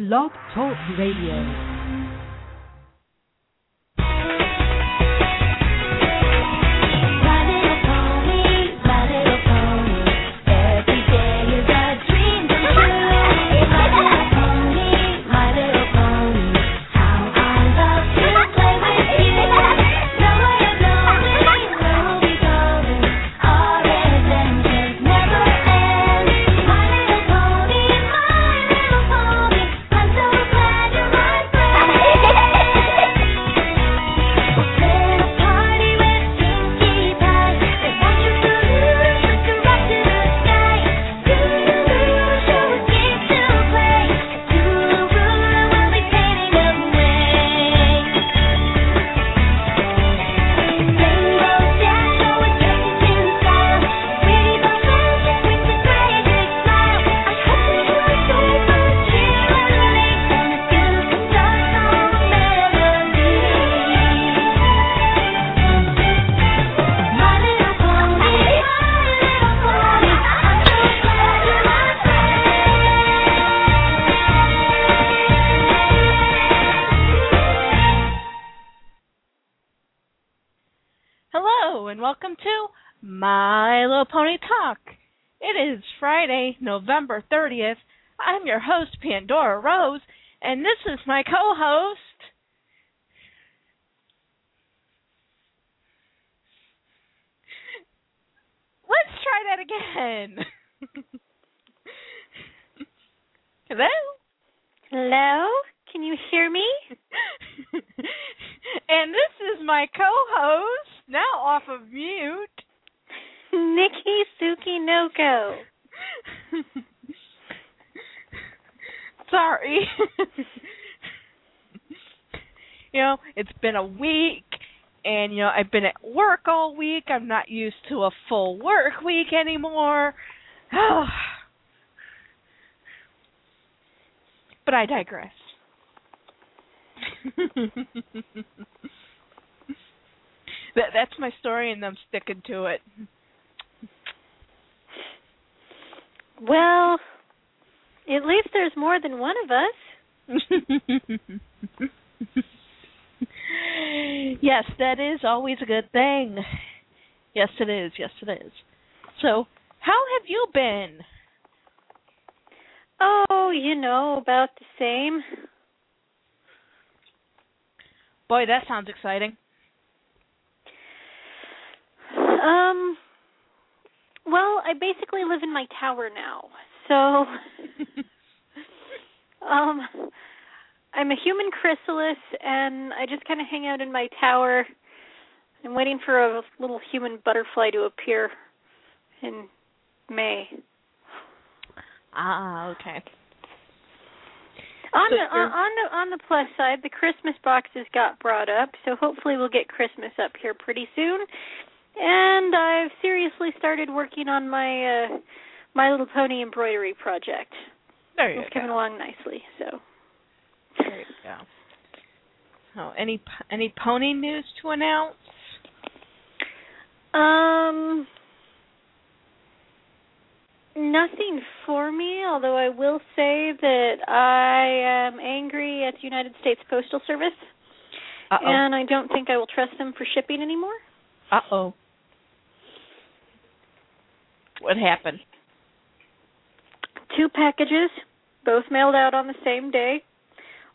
Blog Talk Radio. Friday, November 30th. I'm your host, Pandora Rose, and this is my co host. Let's try that again. Hello? Hello? Can you hear me? and this is my co host, now off of mute. Nikki Suki Noko. Sorry. you know, it's been a week and you know, I've been at work all week. I'm not used to a full work week anymore. but I digress. that that's my story and I'm sticking to it. Well, at least there's more than one of us. yes, that is always a good thing. Yes, it is. Yes, it is. So, how have you been? Oh, you know, about the same. Boy, that sounds exciting. Um well, I basically live in my tower now. So um I'm a human chrysalis and I just kind of hang out in my tower. I'm waiting for a little human butterfly to appear in May. Ah, okay. On So the on the on the plus side, the Christmas boxes got brought up, so hopefully we'll get Christmas up here pretty soon. And I've seriously started working on my uh My Little Pony embroidery project. There you go. It's go. coming along nicely. So There you go. Oh, any any pony news to announce? Um, nothing for me, although I will say that I am angry at the United States Postal Service, Uh oh. and I don't think I will trust them for shipping anymore. Uh oh. What happened? Two packages, both mailed out on the same day.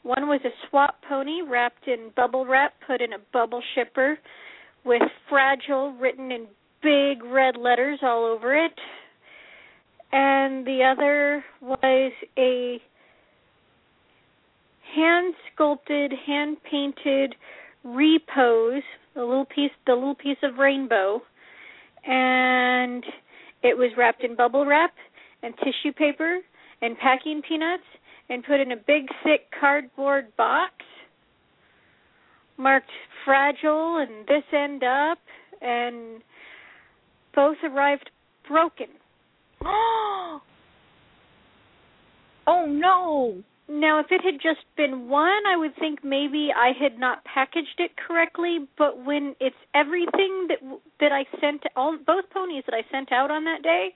One was a swap pony wrapped in bubble wrap, put in a bubble shipper with fragile written in big red letters all over it. And the other was a hand sculpted, hand painted repose, the little piece the little piece of rainbow. And it was wrapped in bubble wrap and tissue paper and packing peanuts and put in a big thick cardboard box marked fragile and this end up and both arrived broken. oh no. Now, if it had just been one, I would think maybe I had not packaged it correctly. But when it's everything that that I sent, all both ponies that I sent out on that day,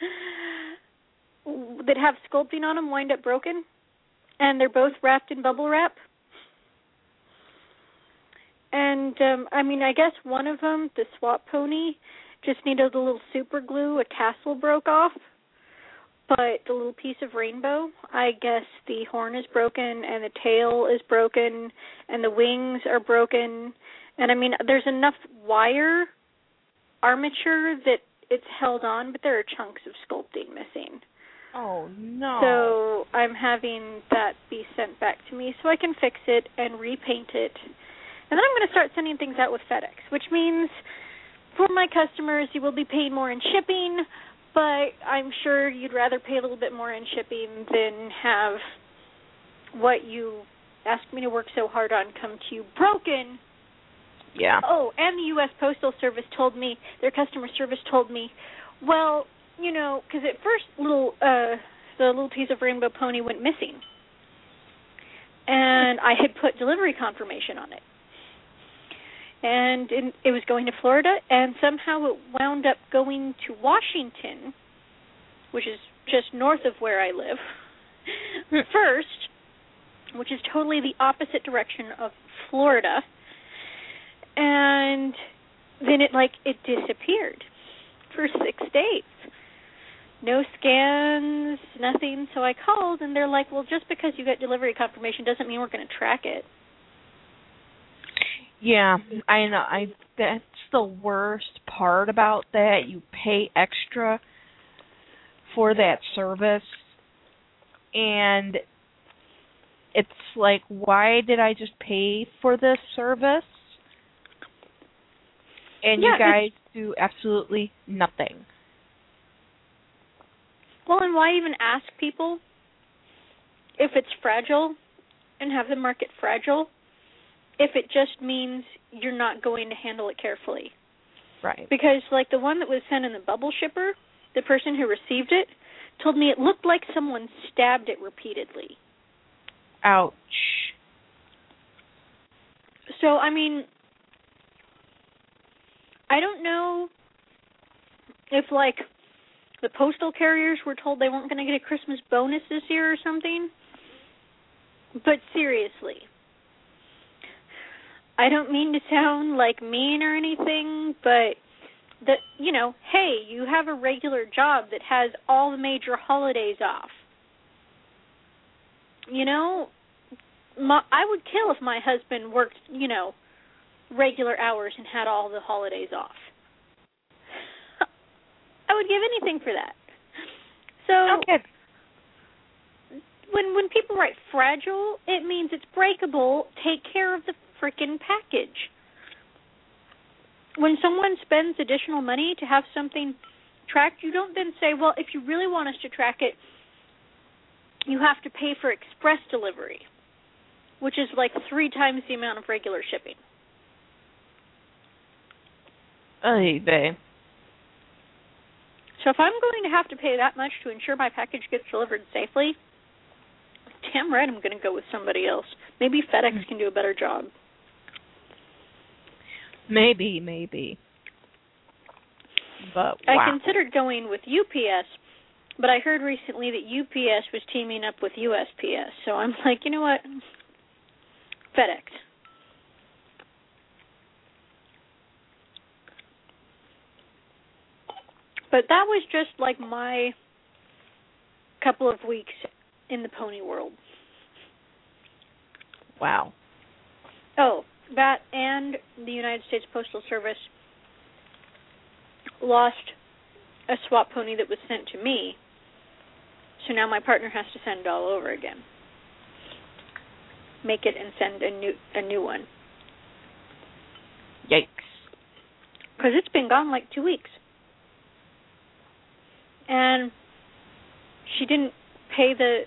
that have sculpting on them wind up broken. and they're both wrapped in bubble wrap. And um I mean, I guess one of them, the swap pony, just needed a little super glue. A tassel broke off, but the little piece of rainbow, I guess the horn is broken and the tail is broken and the wings are broken. And I mean, there's enough wire armature that it's held on, but there are chunks of sculpting missing. Oh no. So I'm having that be sent back to me so I can fix it and repaint it. And then I'm going to start sending things out with FedEx, which means for my customers you will be paying more in shipping, but I'm sure you'd rather pay a little bit more in shipping than have what you asked me to work so hard on come to you broken. yeah. Oh, and the U.S. Postal Service told me their customer service told me, well, you know, because at first little uh the little piece of rainbow pony went missing, and I had put delivery confirmation on it, and in, it was going to Florida, and somehow it wound up going to Washington, which is just north of where I live, first, which is totally the opposite direction of Florida. And then it like it disappeared for six days. No scans nothing. So i called and they're like well just because you got delivery confirmation doesn't mean we're going to track it Yeah, I know. I that's the worst part about that. You pay extra for that service and it's like why did I just pay for this service? And Yeah, you guys do absolutely nothing. well and why even ask people if it's fragile and have them mark it fragile if it just means you're not going to handle it carefully Right. because like the one that was sent in the bubble shipper, the person who received it told me it looked like someone stabbed it repeatedly. Ouch. So I mean I don't know if like the postal carriers were told they weren't going to get a Christmas bonus this year or something. But seriously, I don't mean to sound like mean or anything, but that you know, hey, you have a regular job that has all the major holidays off. You know, my, I would kill if my husband worked, you know, regular hours and had all the holidays off. I would give anything for that. So Okay. when when people write fragile, it means it's breakable. Take care of the frickin' package. When someone spends additional money to have something tracked, you don't then say, "Well, if you really want us to track it, you have to pay for express delivery." Which is like 3 times the amount of regular shipping. Ay, babe. So if I'm going to have to pay that much to ensure my package gets delivered safely, damn right I'm going to go with somebody else. Maybe FedEx can do a better job. Maybe, maybe. But I considered going with UPS, but I heard recently that UPS was teaming up with USPS. So I'm like, you know what? FedEx. But that was just like my couple of weeks in the pony world. wow. Oh, that and the United States Postal Service lost a swap pony that was sent to me. So now my partner has to send it all over again. Make it and send a new a new one Yikes. because it's been gone like 2 weeks. And she didn't pay the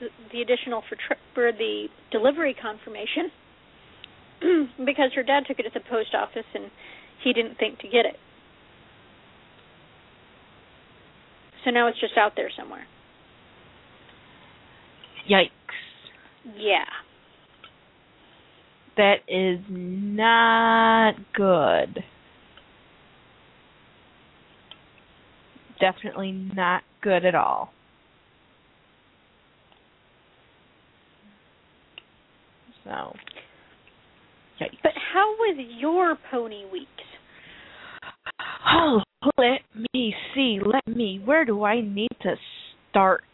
the, the additional for tri- for the delivery confirmation because her dad took it to the post office and he didn't think to get it. So now it's just out there somewhere. Yikes. Yeah. That is not good. Definitely not good at all. So, yikes. But how was your pony week? Oh, let me see. Let me. Where do I need to start?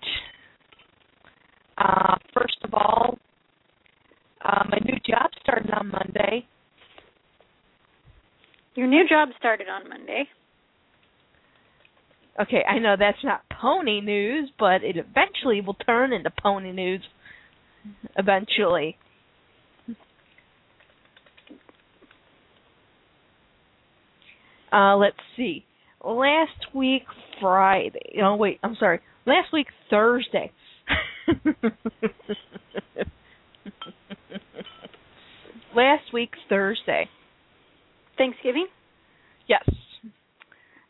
Uh, first of all, uh, my new job started on Monday. Your new job started on Monday. Okay, I know that's not pony news, but it eventually will turn into pony news. Eventually. Uh, let's see. Last week Friday. Oh wait, I'm sorry. Last week Thursday. Last week Thursday. Thanksgiving? Yes.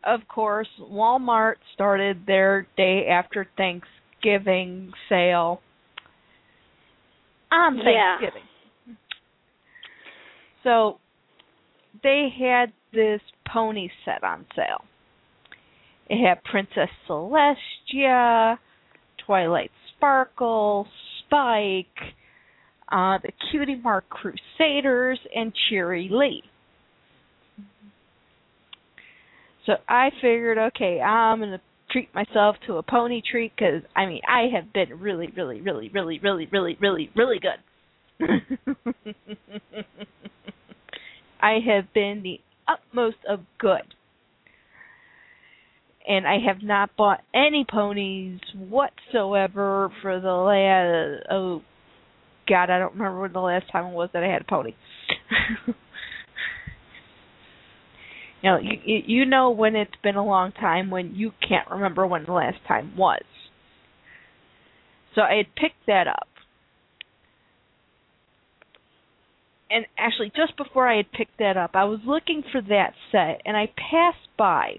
Of course, Walmart started their day after Thanksgiving sale on Yeah. Thanksgiving. So they had this pony set on sale. It had Princess Celestia, Twilight Sparkle, Spike, uh, the Cutie Mark Crusaders, and Cheerilee. So I figured, okay, I'm gonna treat myself to a pony treat because I mean I have been really, really, really, really, really, really, really, really good. I have been the utmost of good, and I have not bought any ponies whatsoever for the last oh God, I don't remember when the last time it was that I had a pony. You know, you you know when it's been a long time when you can't remember when the last time was. So I had picked that up. And actually just before I had picked that up, I was looking for that set and I passed by.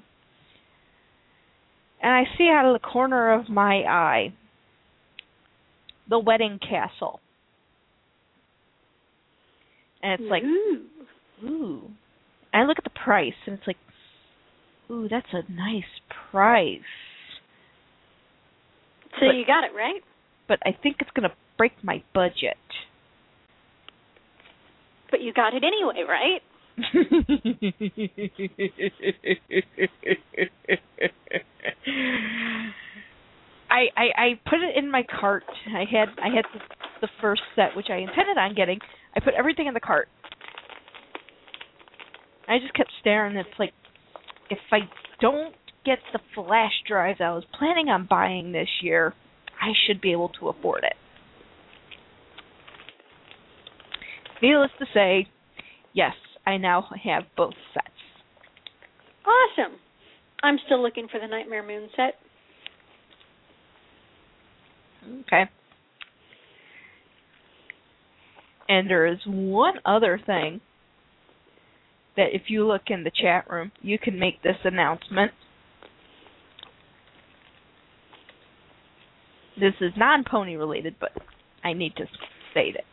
And I see out of the corner of my eye the wedding castle. And it's like Ooh. ooh. I look at the price and it's like, ooh, that's a nice price. So But- you got it, right? But I think it's gonna break my budget. But you got it anyway, right? I, I I put it in my cart. I had I had the, the first set which I intended on getting. I put everything in the cart. I just kept staring. It's like if I don't get the flash drives I was planning on buying this year, I should be able to afford it. Needless to say, yes, I now have both sets. Awesome. I'm still looking for the Nightmare Moon set. Okay. And there is one other thing that if you look in the chat room, you can make this announcement. This is non pony related, but I need to state it.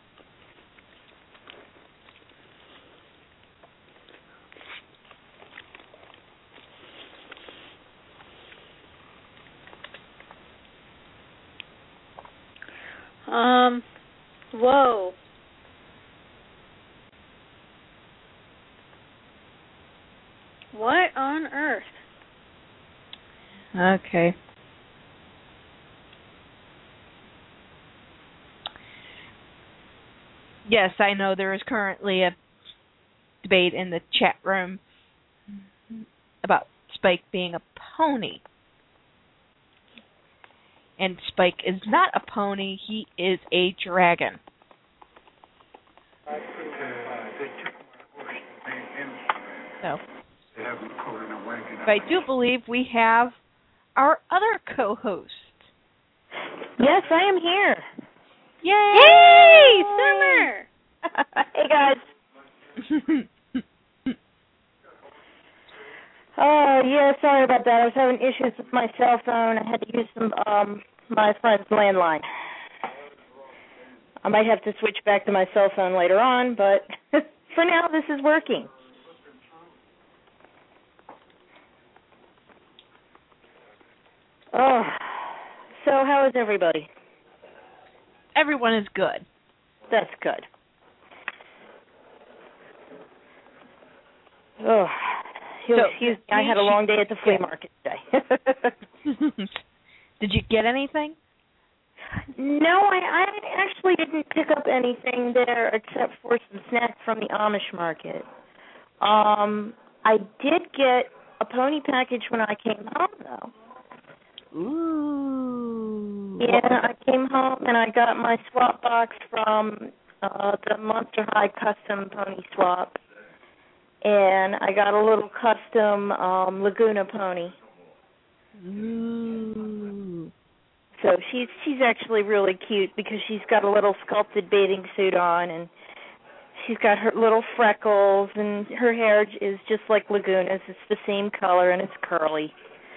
Um, whoa. What on earth? Okay. Yes, I know there is currently a debate in the chat room about Spike being a pony. And Spike is not a pony, he is a dragon. So, but I do believe we have our other co-host. Yes, I am here. Yay! Yay! Summer! hey guys. Oh yeah, sorry about that. I was having issues with my cell phone. I had to use some um my friend's landline. I might have to switch back to my cell phone later on, but for now this is working. Oh, so how is everybody? Everyone is good. That's good. Oh you'll So, excuse me. I had a long day at the flea market today. Did you get anything? no, I, I actually didn't pick up anything there except for some snacks from the Amish market. Um, I did get a pony package when I came home, though. Ooh. Yeah, I came home and I got my swap box from uh the Monster High Custom Pony Swap. And I got a little custom um Lagoona pony. Ooh. So she's she's actually really cute because she's got a little sculpted bathing suit on and she's got her little freckles and her hair is just like Lagoona's. It's the same color and it's curly.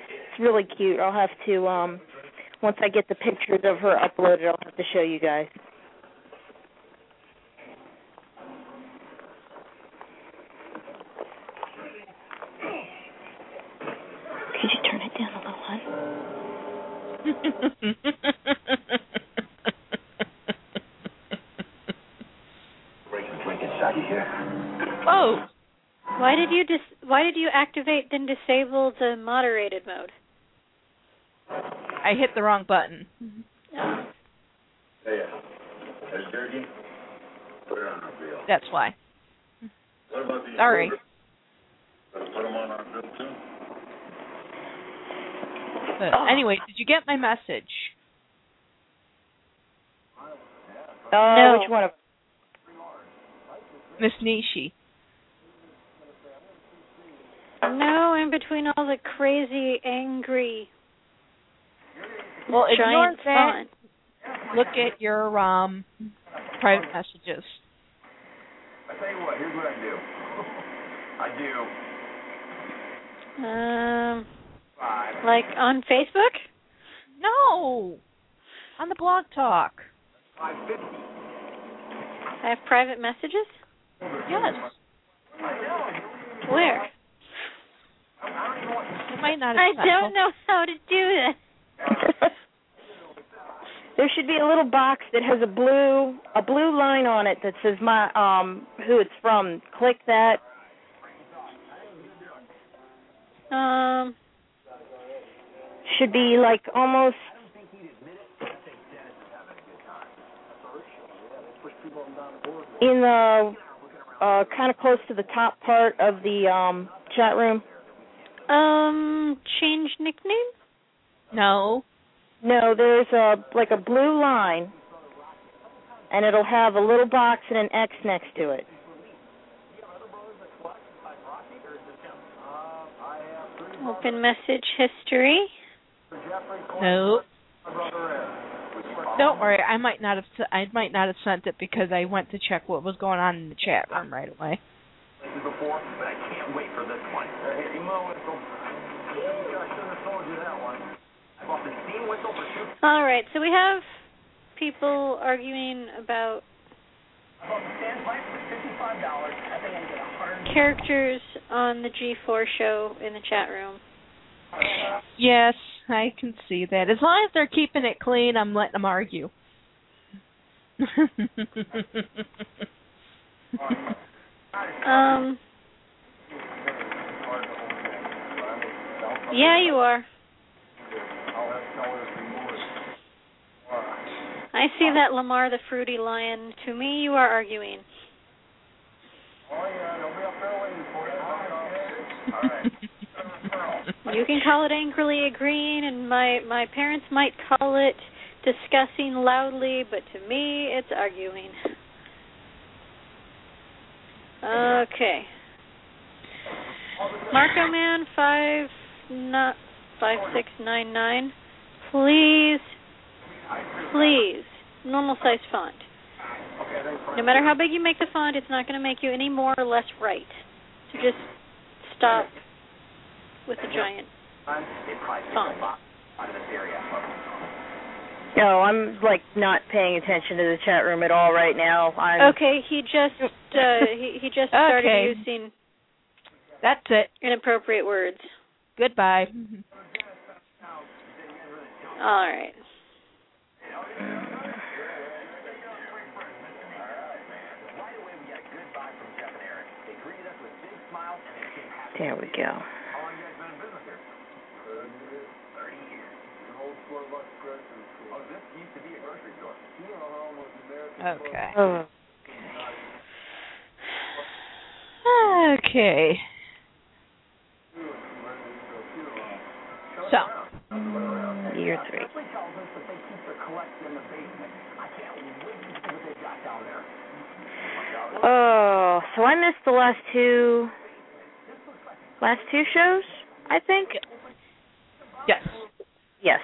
It's really cute. I'll have to um once I get the pictures of her uploaded, I'll have to show you guys. Hon? oh, Why did you dis- why did you activate then disable the moderated mode? I hit the wrong button. Oh. Hey, uh, there's jerky. Put it on our bill. That's why. What about these? Sorry. put them on our bill too. But anyway, did you get my message? Oh, No. which one of Miss Nishi. No, in between all the crazy, angry Well, ignore giant that. font. Look at your um private messages. I tell you what, here's what I do. I do Um, five. Like on Facebook? No, on the blog talk. Five fifty. I have private messages. Yes, Where? you might not. I don't know how to do this. There should be a little box that has a blue a blue line on it that says my um who it's from. Click that. Um, Should be like almost in the uh kind of close to the top part of the um chat room. um, change nickname. No. No, there's a like a blue line and it'll have a little box and an X next to it. Open message history. No. Don't worry, I might not have. s- I might not have sent it because I went to check what was going on in the chat room right away. Before, but I can't wait for this one. Hey, emo whistle. I shouldn't have told you that one. I bought the steam whistle for two. All right, so we have people arguing about I bought the standpipe for fifty-five dollars. I think I get a hundred. characters on the G4 show in the chat room. Yes, I can see that. As long as they're keeping it clean, I'm letting them argue. Um, yeah, you are. I see that Lamar the Fruity Lion. To me, you are arguing. You can call it angrily agreeing, and my my parents might call it discussing loudly, but to me, it's arguing. Okay. Marco Man five not five six nine nine. Please, please, normal size font. No matter how big you make the font, it's not going to make you any more or less right. So just stop with the giant font. No, I'm like not paying attention to the chat room at all right now. I'm Okay, he just uh, he he just started Okay. using That's it. inappropriate words. Goodbye. All right. There we go. How long you guys been in business here? Thirty years. Oh, this used to be a grocery store. Okay. Oh. Okay. So, Year three. Ashley tells us that they keep their collection in the basement. I can't wait to see what they got down there. Oh, so I missed the last two last two shows, I think. yes. Yes.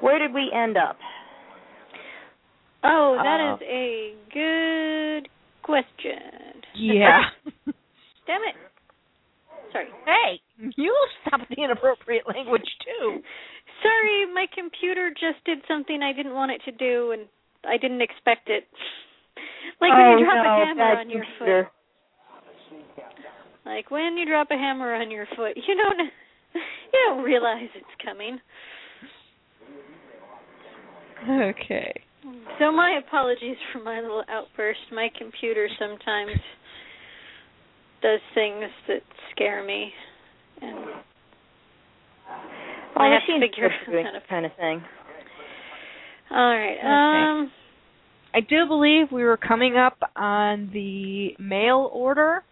Where did we end up? Oh, that Uh, is a good question. Yeah. Damn it. Sorry. hey, you stop the inappropriate language too. Sorry, my computer just did something I didn't want it to do and I didn't expect it. Like when oh, you drop no, a hammer on your computer. foot. Like when you drop a hammer on your foot, you don't you don't realize it's coming. Okay. So my apologies for my little outburst. My computer sometimes does things that scare me and Well, I have to machines figure are out doing how kind of thing. All right. Um I do believe we were coming up on the mail order.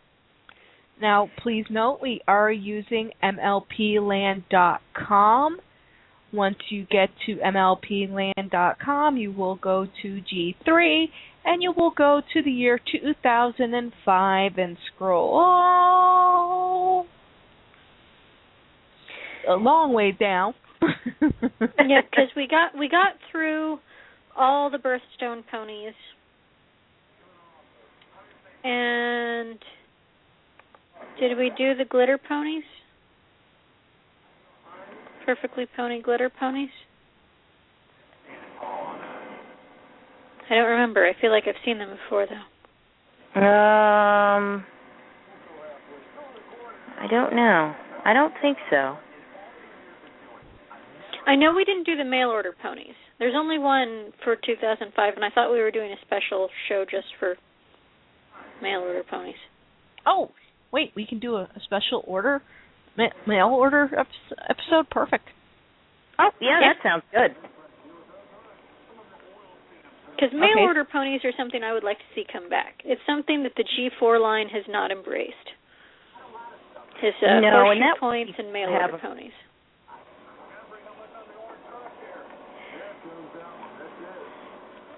Now, please note we are using MLPland.com. Once you get to MLPland.com, you will go to G3 and you will go to the year 2005 and scroll a long way down. yeah, because we got we got through all the birthstone ponies, and did we do the glitter ponies? Perfectly pony glitter ponies. I don't remember. I feel like I've seen them before though. Um I don't know. I don't think so. I know we didn't do the mail order ponies. There's only one for 2005, and I thought we were doing a special show just for mail order ponies. Oh, wait, we can do a, a special order, ma- mail order episode. Perfect. Oh, yeah, Yeah. that sounds good. Because mail Okay. order ponies are something I would like to see come back. It's something that the G4 line has not embraced. His uh, No, and that- points and mail order a- ponies.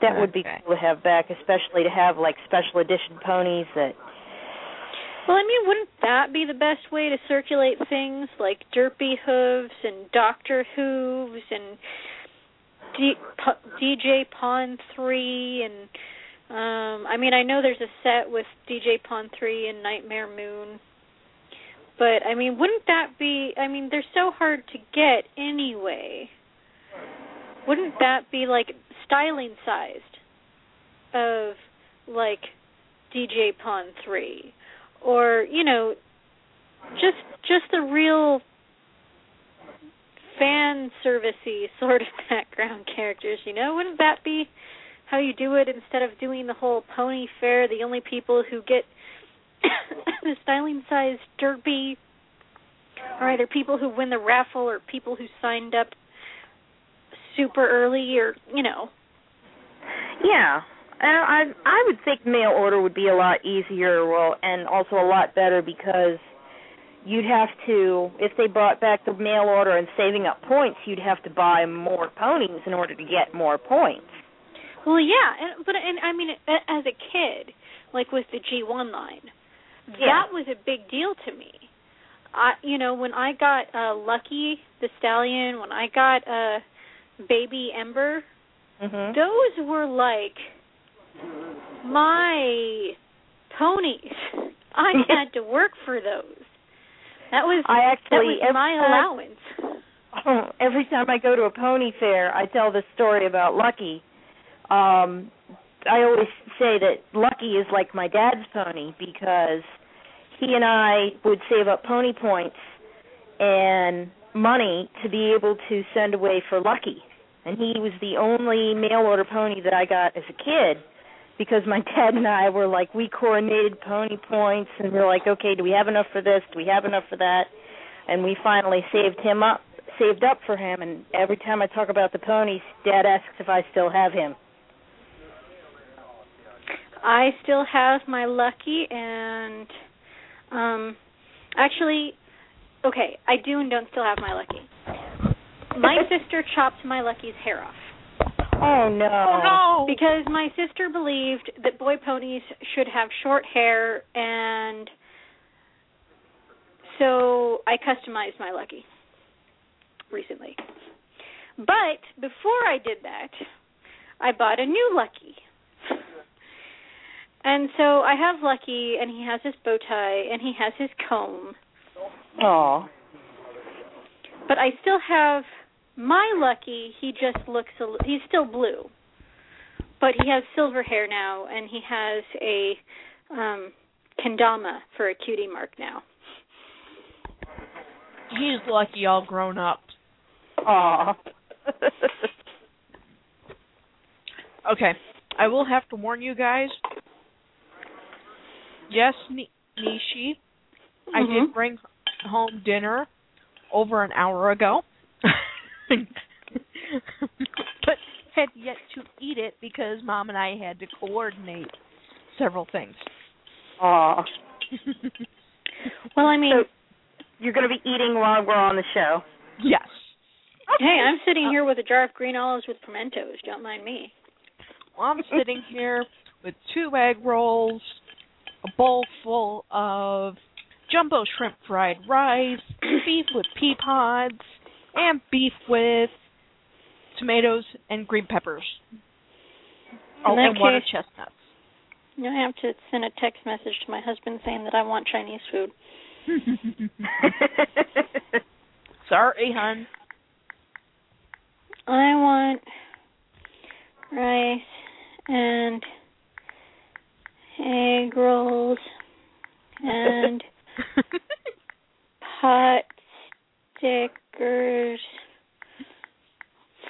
That would be Okay. cool to have back, especially to have like special edition ponies that Well, I mean, wouldn't that be the best way to circulate things like Derpy Hooves and Doctor Hooves and D- P- DJ Pawn 3 and um I mean, I know there's a set with DJ Pawn 3 and Nightmare Moon. But I mean, wouldn't that be I mean, they're so hard to get anyway. Wouldn't that be like styling sized of like DJ Pawn 3 or you know just just the real fan servicey sort of background characters you know? Wouldn't that be how you do it instead of doing the whole pony fair the only people who get the styling size Derpy are either people who win the raffle or people who signed up super early or you know? Yeah, I I would think mail order would be a lot easier, well, and also a lot better because you'd have to if they brought back the mail order and saving up points, you'd have to buy more ponies in order to get more points. Well, yeah, and but and I mean, as a kid, like with the G1 line, Yeah. that was a big deal to me. I, you know, when I got uh Lucky the Stallion, when I got uh Baby Ember, Mhm. those were like my ponies. I had to work for those. That was I that was my allowance. Every time I go to a pony fair, I tell this story about Lucky. Um I always say that Lucky is like my dad's pony because he and I would save up pony points and money to be able to send away for Lucky. And he was the only mail order pony that I got as a kid because my dad and I were like we coordinated pony points and we are like, okay, do we have enough for this? Do we have enough for that? And we finally saved him up, saved up for him. And every time I talk about the ponies, Dad asks if I still have him. I still have my lucky and um actually okay, I do and don't still have my lucky. My sister chopped my lucky's hair off. Oh no. Oh no! Because my sister believed that boy ponies should have short hair and so I customized my lucky recently. But before I did that, I bought a new lucky. And so I have Lucky and he has his bow tie and he has his comb. Oh. But I still have my Lucky, he just looks a, li- he's still blue. But he has silver hair now and he has a um kendama for a cutie mark now. He's lucky all grown up. Aw. Okay, I will have to warn you guys. Yes, Ni- Nishi, I Mhm. did bring home dinner over an hour ago, but had yet to eat it because Mom and I had to coordinate several things. Aw. Well, I mean, So you're going to be eating while we're on the show. yes. hey, I'm sitting here with a jar of green olives with pimentos. Don't mind me. Well, I'm sitting here with two egg rolls, a bowl full of jumbo shrimp fried rice, beef with pea pods, and beef with tomatoes and green peppers. Oh, and water chestnuts. You know, I have to send a text message to my husband saying that I want Chinese food. Sorry, hun. I want rice and egg rolls and pot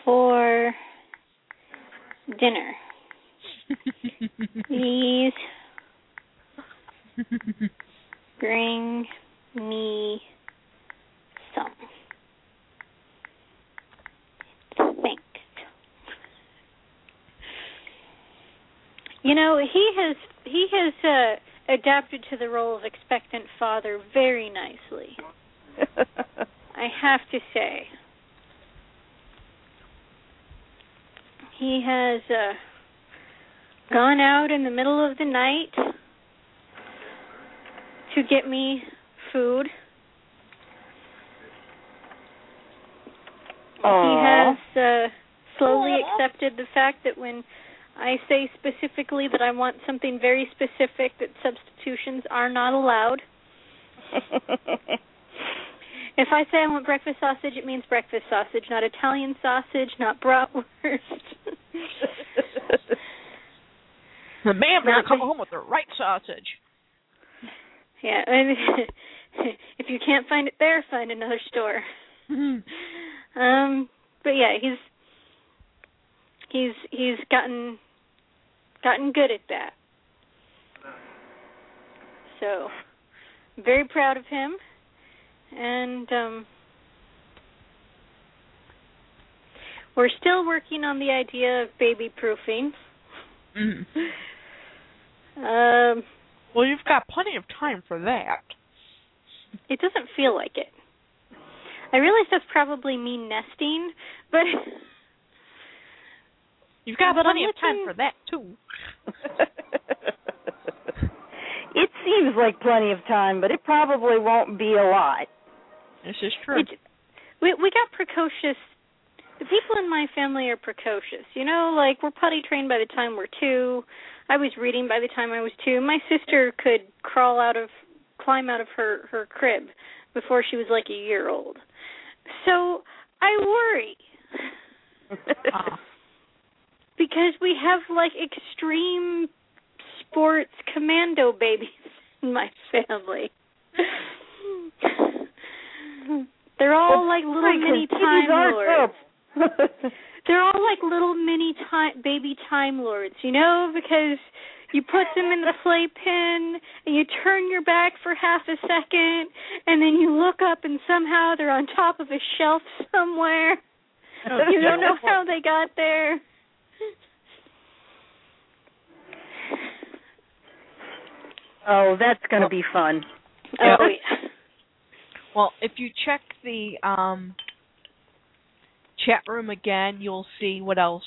for dinner. Please bring me some. Thanks. You know, he has he has uh, adapted to the role of expectant father very nicely. I have to say. He has uh gone out in the middle of the night to get me food. He has uh, slowly accepted the fact that when I say specifically that I want something very specific, that substitutions are not allowed. If I say I want breakfast sausage, it means breakfast sausage, not Italian sausage, not bratwurst. The man better come home with the right sausage. yeah, and if you can't find it there, find another store. Um, but yeah, he's he's he's gotten gotten good at that. So, very proud of him. And um we're still working on the idea of baby proofing. Mm. Um Well, you've got plenty of time for that. it doesn't feel like it. I realize that's probably me nesting, but You've got But I'm plenty of time for that too. it seems like plenty of time, but it probably won't be a lot. This is true. it, we we got precocious. The people in my family are precocious. You know, like we're potty trained by the time we're two. I was reading by the time I was two. My sister could crawl out of, climb out of her her crib before she was like a year old. So I worry Ah. because we have like extreme sports commando babies in my family. They're all like little Right, 'cause mini time lords. they're all like little mini time baby time lords, you know, because you put them in the playpen and you turn your back for half a second and then you look up and somehow they're on top of a shelf somewhere. you don't know how they got there. Oh, that's going to be fun. Oh yeah. Well, if you check the um chat room again, you'll see what else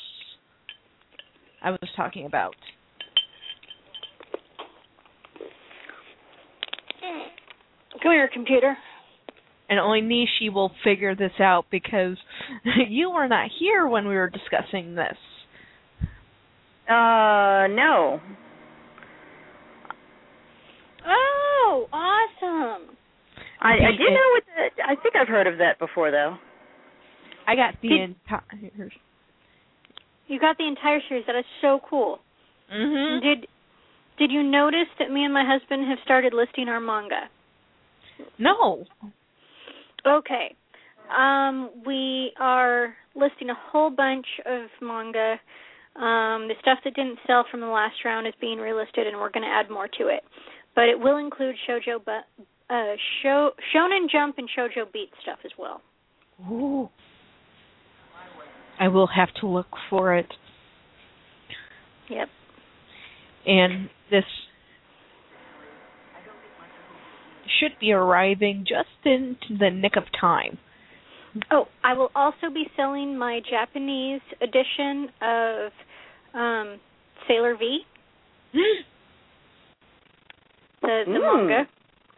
I was talking about. Come here, computer. And only Nishi will figure this out because you were not here when we were discussing this. Uh, no. Oh, awesome. I, I The- do know what the, I think I've heard of that before though. I got the Did- entire. You got the entire series. That is so cool. Mhm. Did did you notice that me and my husband have started listing our manga? No. Okay. Um, we are listing a whole bunch of manga. Um, the stuff that didn't sell from the last round is being relisted, and we're going to add more to it. But it will include shojo, but uh, show, Shonen Jump and Shojo Beat stuff as well. Ooh. I will have to look for it. Yep. And this should be arriving just in the nick of time. Oh, I will also be selling my Japanese edition of um, Sailor V, the the Mm. manga.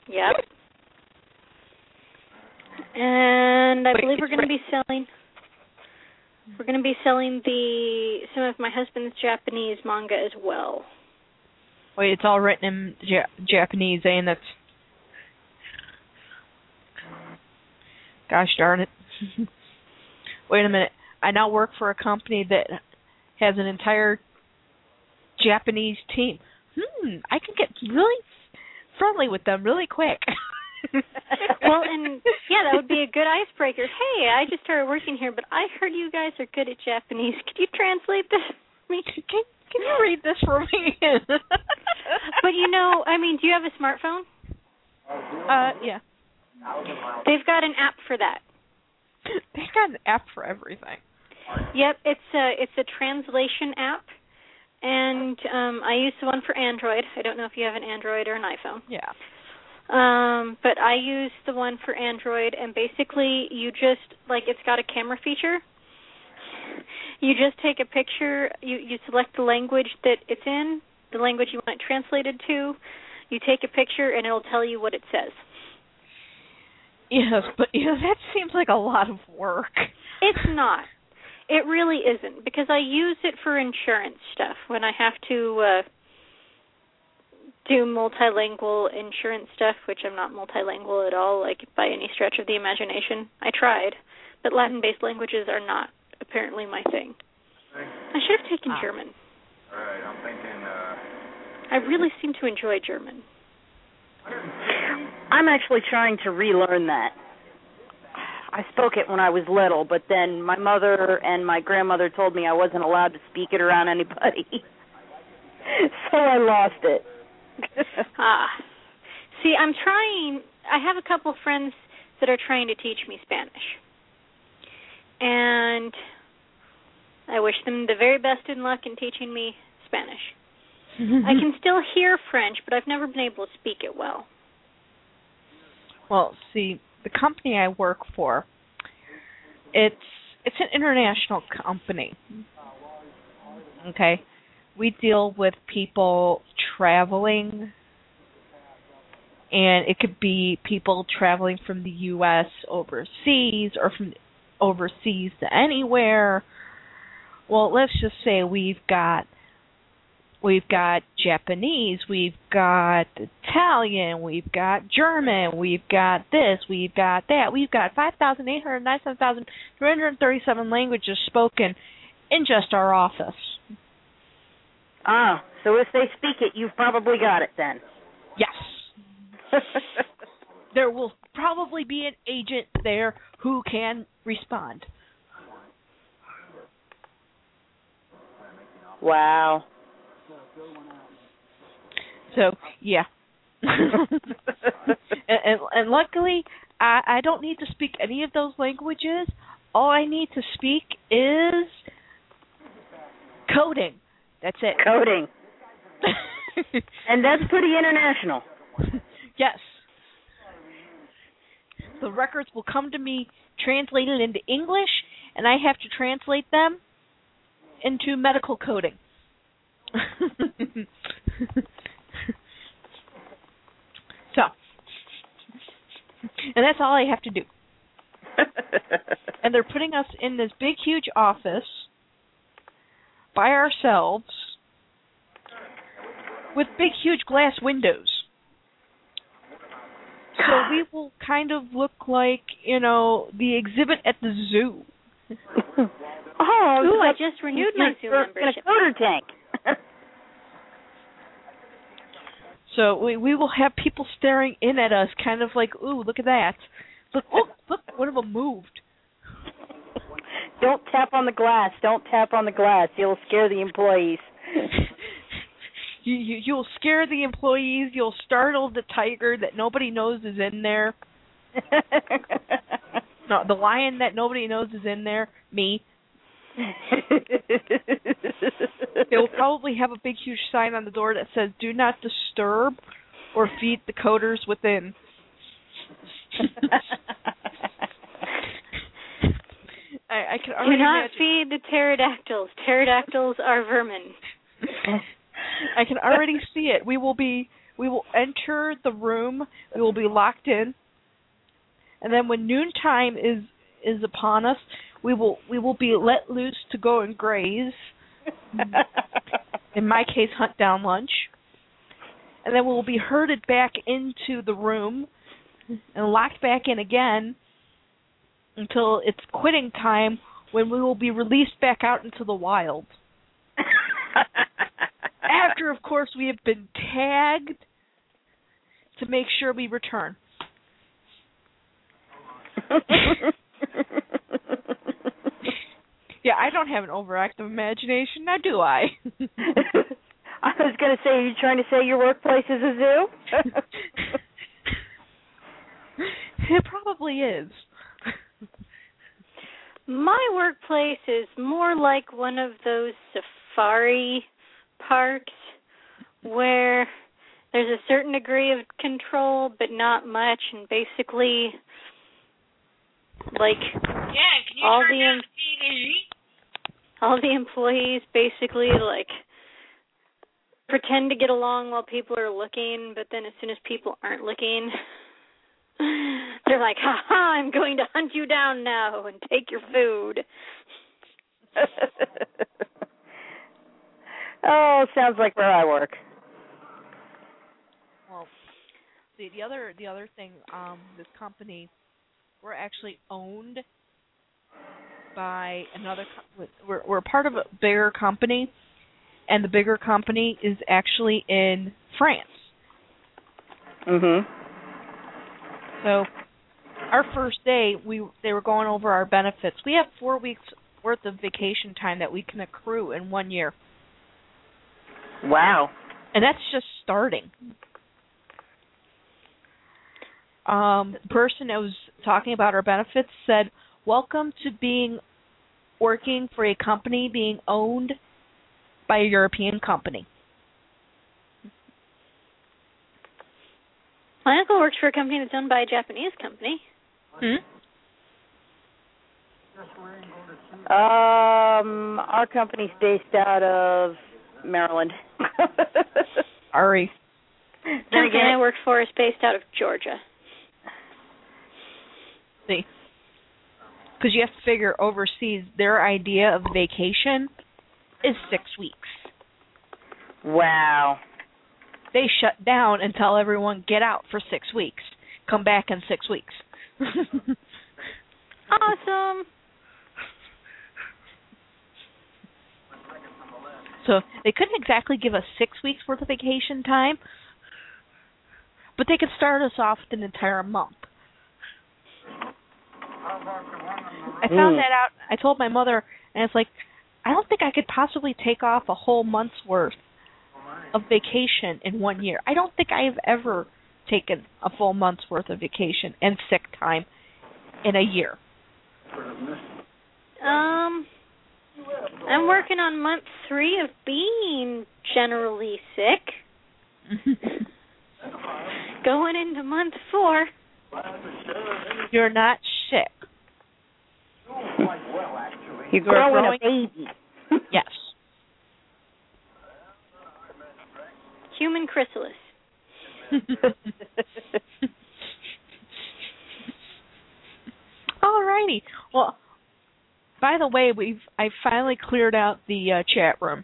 Yep. And I believe we're going to be selling. We're going to be selling the some of my husband's Japanese manga as well. Wait, it's all written in ja- Japanese, and that's. Gosh darn it. Wait a minute. I now work for a company that has an entire Japanese team. Hmm, I can get really friendly with them really quick. well, and yeah, that would be a good icebreaker. Hey, I just started working here, but I heard you guys are good at Japanese. Could you translate this for me? Can, can you read this for me? But you know, I mean, do you have a smartphone? uh, yeah. They've got an app for that. They've got an app for everything. Yep, it's a it's a translation app, and um, I use the one for Android. I don't know if you have an Android or an iPhone. Yeah. Um, but I use the one for Android, and basically, you just like it's got a camera feature. You just take a picture. You you select the language that it's in, the language you want it translated to. You take a picture, and it'll tell you what it says. Yes, but you know that seems like a lot of work. It's not. It really isn't because I use it for insurance stuff when I have to uh do multilingual insurance stuff, which I'm not multilingual at all, like by any stretch of the imagination. I tried, but Latin-based languages are not apparently my thing. I should have taken Ah. German. Alright, I'm thinking, uh, I really seem to enjoy German. I'm actually trying to relearn that. I spoke it when I was little, but then my mother and my grandmother told me I wasn't allowed to speak it around anybody. so I lost it. Ah. See, I'm trying I have a couple friends that are trying to teach me Spanish. And I wish them the very best in luck in teaching me Spanish. I can still hear French, but I've never been able to speak it well. Well, see, the company I work for, it's it's an international company. Okay. We deal with people traveling and it could be people traveling from the US overseas or from overseas to anywhere. Well, let's just say we've got we've got Japanese, we've got Italian, we've got German, we've got this, we've got that. We've got 5,897,337 languages spoken in just our office. ah, so if they speak it, you've probably got it then. Yes. There will probably be an agent there who can respond. Wow. So yeah. and, and and luckily I I don't need to speak any of those languages. All I need to speak is coding. That's it. Coding. And that's pretty international. yes. The records will come to me translated into English and I have to translate them into medical coding. so, and that's all I have to do. And they're putting us in this big, huge office by ourselves with big, huge glass windows. So we will kind of look like, you know, the exhibit at the zoo. oh, Ooh, I just renewed my Zoom you're in membership. a coder tank. So we we will have people staring in at us, kind of like, ooh, look at that. Look, look, look, one of them moved. Don't tap on the glass. Don't tap on the glass. You'll scare the employees. You, you you'll scare the employees. You'll startle the tiger that nobody knows is in there. No, the lion that nobody knows is in there. Me. They will probably have a big, huge sign on the door that says "Do not disturb" or "Feed the coders within." I, I can Do already not imagine. feed the pterodactyls. Pterodactyls are vermin. I can already see it. We will be we will enter the room. We will be locked in. And then when noontime is is upon us, we will we will be let loose to go and graze. In my case, hunt down lunch. And then we'll be herded back into the room and locked back in again until it's quitting time when we will be released back out into the wild. After, of course, we have been tagged to make sure we return. Yeah, I don't have an overactive imagination, now do I? I was going to say, are you trying to say your workplace is a zoo? it probably is. My workplace is more like one of those safari parks where there's a certain degree of control but not much and basically like Yeah, can you All the em- TV? all the employees basically like pretend to get along while people are looking, but then as soon as people aren't looking, they're like, "Ha ha! I'm going to hunt you down now and take your food." oh, sounds like where I work. Well, see the other the other thing, um, this company, we're actually owned by another. Co- we're we're part of a bigger company, and the bigger company is actually in France. Mhm. So, our first day, we they were going over our benefits. We have four weeks worth of vacation time that we can accrue in one year, Wow. and that's just starting. Um, the person that was talking about our benefits said, "Welcome to being working for a company being owned by a European company." My uncle works for a company that's owned by a Japanese company. Hmm? Um, our company's based out of Maryland. Sorry. then company I work for is based out of Georgia. See, because you have to figure overseas, their idea of vacation is six weeks. wow. They shut down and tell everyone get out for six weeks, come back in six weeks. Awesome. so they couldn't exactly give us six weeks worth of vacation time, but they could start us off with an entire month. I found Mm. that out. I told my mother, and it's like, I don't think I could possibly take off a whole month's worth of vacation in one year. I don't think I have ever taken a full month's worth of vacation and sick time in a year. Um, I'm working on month three of being generally sick. Going into month four. You're not sick. You're You're growing growing- a baby. Yes. Human chrysalis. All righty. Well, by the way, we've I finally cleared out the uh, chat room.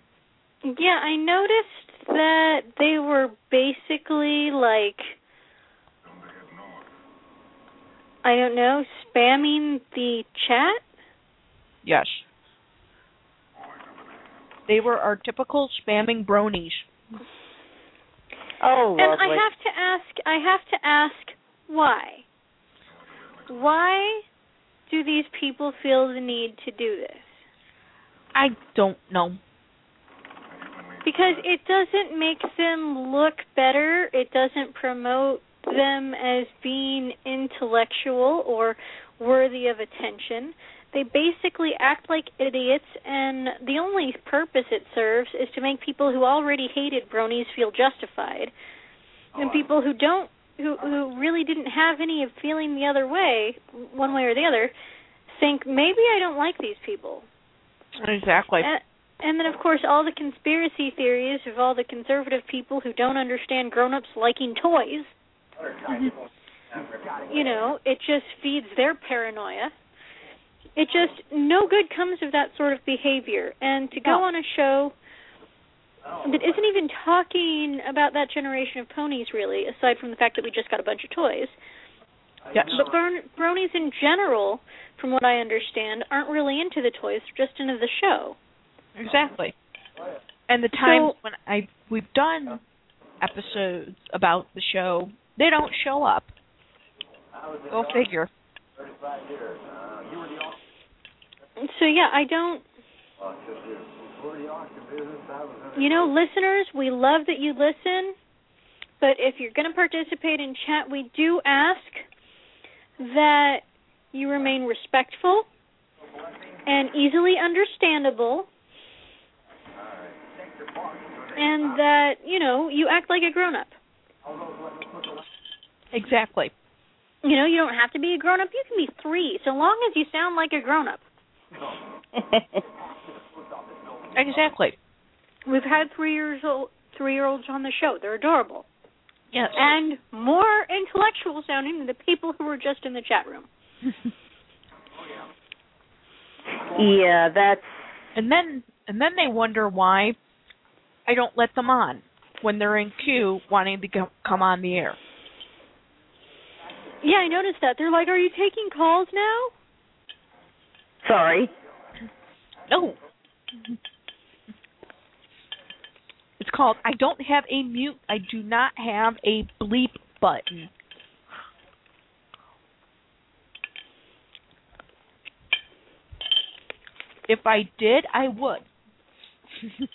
Yeah, I noticed that they were basically like I don't know, spamming the chat. Yes. They were our typical spamming bronies. oh, And. I have to ask I have to ask why? Why do these people feel the need to do this? I don't know. Because it doesn't make them look better. It doesn't promote them as being intellectual or worthy of attention. They basically act like idiots, and the only purpose it serves is to make people who already hated bronies feel justified, and people who don't, who who really didn't have any of feeling the other way, one way or the other, think maybe I don't like these people. Exactly. And, and then, of course, all the conspiracy theories of all the conservative people who don't understand grown-ups liking toys. You know, it just feeds their paranoia. It just no good comes of that sort of behavior. And to go on a show that isn't even talking about that generation of ponies, really, aside from the fact that we just got a bunch of toys. Yes. But bron- bronies in general, from what I understand, aren't really into the toys; they're just into the show. Exactly. And the times So- when I we've done episodes about the show, they don't show up. Go figure. So yeah, I don't. You know, listeners, we love that you listen, but if you're going to participate in chat, we do ask that you remain respectful and easily understandable, and that you know you act like a grown up. Exactly. You know, you don't have to be a grown up. You can be three, so long as you sound like a grown up. Exactly. We've had three years old three year olds on the show. They're adorable. Yes. And more intellectual sounding than the people who were just in the chat room. yeah, that's and then and then they wonder why I don't let them on when they're in queue wanting to come on the air. Yeah, I noticed that. They're like, Are you taking calls now? sorry. No. It's called I don't have a mute. I do not have a bleep button. If I did, I would.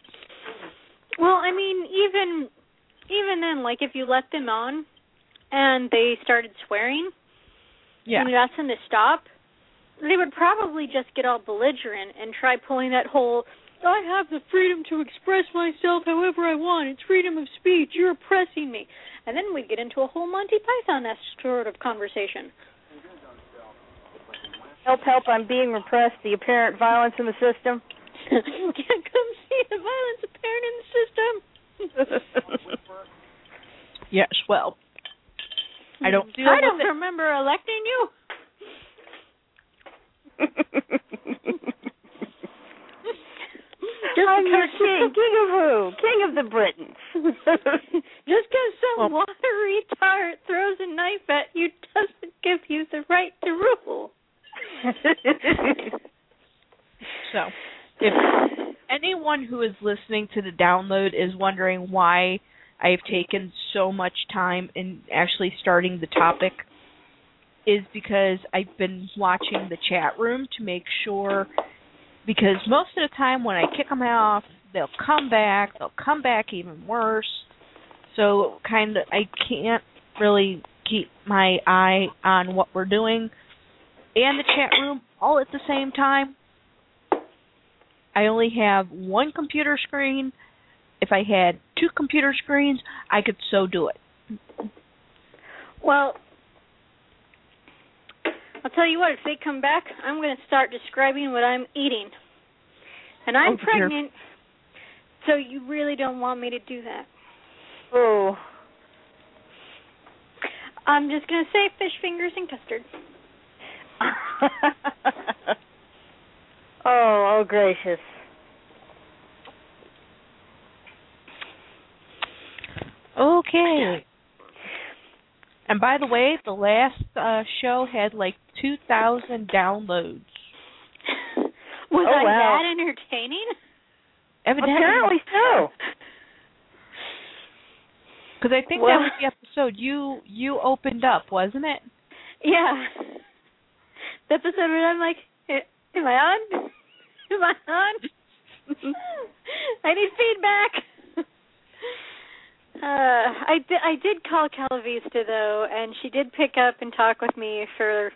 Well, I mean, even even then, like if you let them on and they started swearing Yeah. and you asked them to stop, they would probably just get all belligerent and try pulling that whole I have the freedom to express myself however I want. It's freedom of speech. You're oppressing me. And then we'd get into a whole Monty Python sort of conversation. Help, help, I'm being repressed. The apparent violence in the system. Can't come see the violence apparent in the system. Yes, well. I don't deal I don't it. remember electing you. Just I'm your king, king of who? King of the Britons. Just because some Well- water retard throws a knife at you doesn't give you the right to rule. So, if anyone who is listening to the download is wondering why I've taken so much time in actually starting the topic, is because I've been watching the chat room to make sure because most of the time when I kick them off, they'll come back. They'll come back even worse. So kind of I can't really keep my eye on what we're doing and the chat room all at the same time. I only have one computer screen. If I had two computer screens, I could so do it. Well, I'll tell you what, if they come back, I'm going to start describing what I'm eating. And I'm Oh, pregnant, so you really don't want me to do that. Oh. I'm just going to say fish fingers and custard. oh, oh gracious. Okay. And by the way, the last uh, show had like 2,000 downloads. Was Oh, I wow. that entertaining? Evidently, Apparently so. because I think Well- that was the episode you you opened up, wasn't it? Yeah. The episode where I'm like, "Eh, am I on? Am I on? I need feedback. Uh, I did. I did call Calavista though, and she did pick up and talk with me for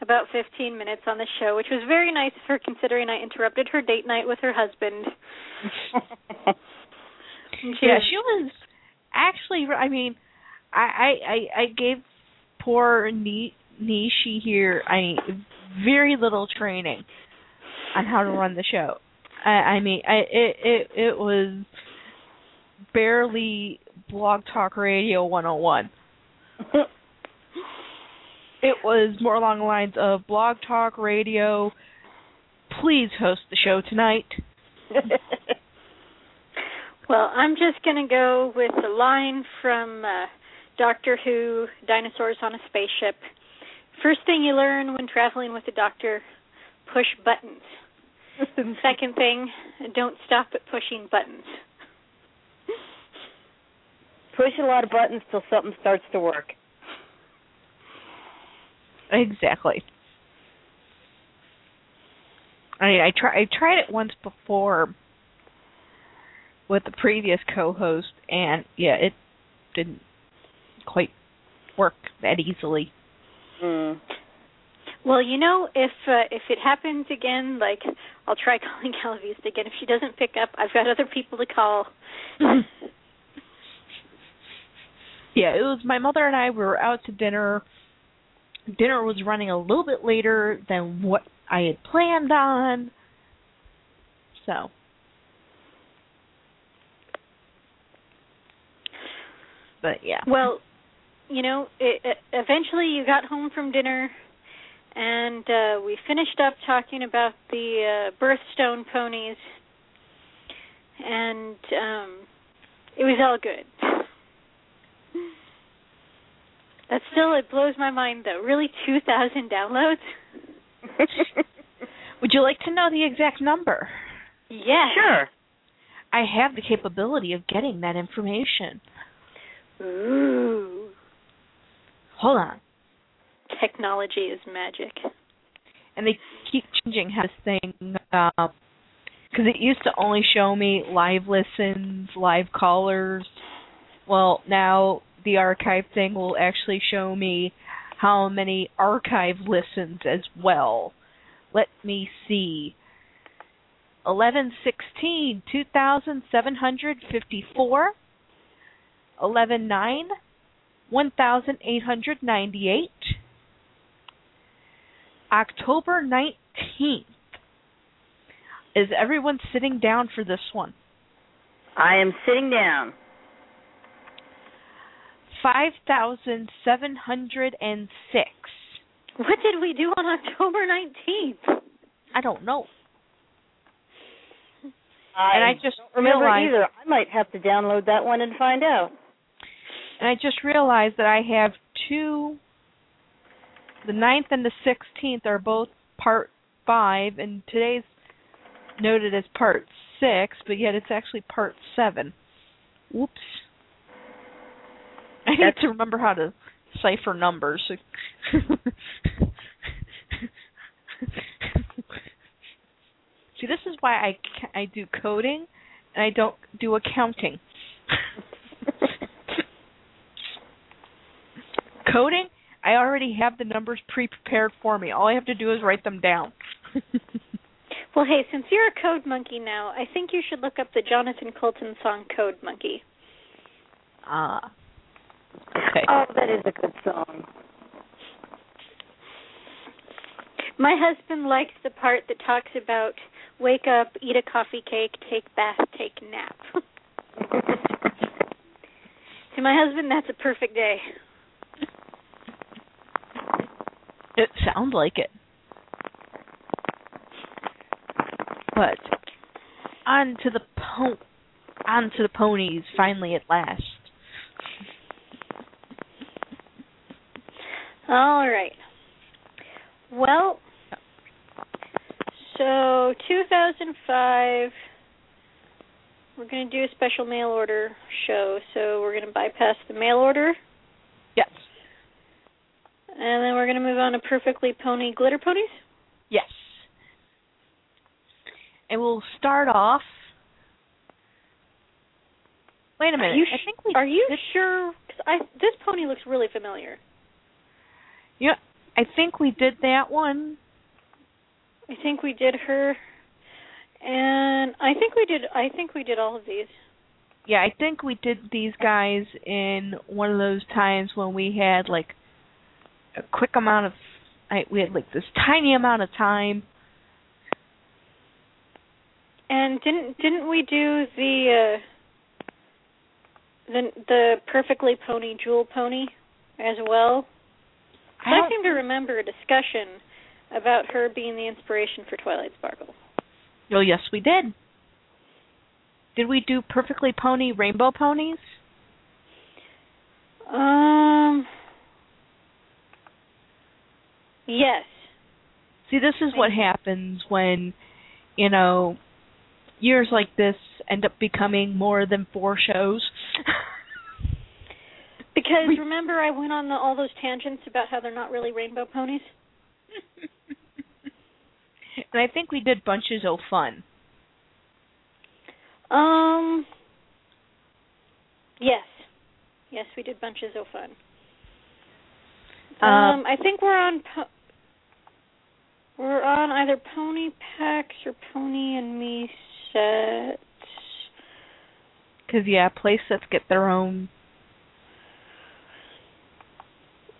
about 15 minutes on the show, which was very nice of her, considering I interrupted her date night with her husband. She yeah, was- she was actually. I mean, I I I, I gave poor Ni- Nishi here. I mean, very little training on how to run the show. I, I mean, I it it it was barely Blog Talk Radio 101. It was more along the lines of Blog Talk Radio. Please host the show tonight. Well, I'm just going to go with the line from uh, Doctor Who Dinosaurs on a Spaceship. First thing you learn when traveling with the doctor push buttons. Second thing, don't stop at pushing buttons. Push a lot of buttons till something starts to work. Exactly. I I try I tried it once before with the previous co-host, and yeah, it didn't quite work that easily. Mm. Well, you know, if uh, if it happens again, like I'll try calling Calavista again. If she doesn't pick up, I've got other people to call. yeah, it was my mother and I we were out to dinner. Dinner was running a little bit later than what I had planned on. So, but yeah. Well, you know, it, it, eventually you got home from dinner, and uh, we finished up talking about the uh, birthstone ponies, and um, it was all good. That still it blows my mind though. Really, two thousand downloads? Would you like to know the exact number? Yes. Sure. I have the capability of getting that information. Ooh, Hold on. technology is magic. And they keep changing how this thing, uh, because it used to only show me live listens, live callers. Well, now the archive thing will actually show me how many archive listens as well. Let me see. Eleven sixteen, two thousand seven hundred fifty four. Eleven nine, one thousand eight hundred ninety eight. October 19th. Is everyone sitting down for this one? I am sitting down. 5,706. What did we do on October nineteenth? I don't know. I, And I just don't remember realized- either. I might have to download that one and find out. And I just realized that I have two. The ninth and the 16th are both part 5, and today's noted as part 6, but yet it's actually part 7. Whoops. I need That's- to remember how to cipher numbers. See, this is why I I do coding and I don't do accounting. coding, I already have the numbers pre-prepared for me. All I have to do is write them down. Well, hey, since you're a code monkey now, I think you should look up the Jonathan Coulton song "Code Monkey." Ah. Okay. Oh, that is a good song. My husband likes the part that talks about wake up, eat a coffee cake, take bath, take nap. to my husband, that's a perfect day. It sounds like it. But on to the po- on to the ponies finally at last. All right. Well, so 2005, we're going to do a special mail order show. So we're going to bypass the mail order, Yes. and then we're going to move on to Perfectly Pony Glitter Ponies. Yes. And we'll start off. Wait a minute. Are you, I think we are you sure? 'Cause I this pony looks really familiar. Yeah, I think we did that one. I think we did her, and I think we did. I think we did all of these. Yeah, I think we did these guys in one of those times when we had like a quick amount of I, we had like this tiny amount of time. And didn't didn't we do the uh, the the perfectly pony jewel pony as well? I I seem to remember a discussion about her being the inspiration for Twilight Sparkle. Oh, yes, we did. Did we do perfectly pony rainbow ponies? Um. Yes. See, this is what happens when, you know, years like this end up becoming more than four shows. Because We- remember, I went on the, all those tangents about how they're not really rainbow ponies. and I think we did bunches of fun. Um. Yes. Yes, we did bunches of fun. Um, Um, I think we're on. Po- we're on either Pony Packs or Pony and Me sets. Because, yeah, play sets get their own.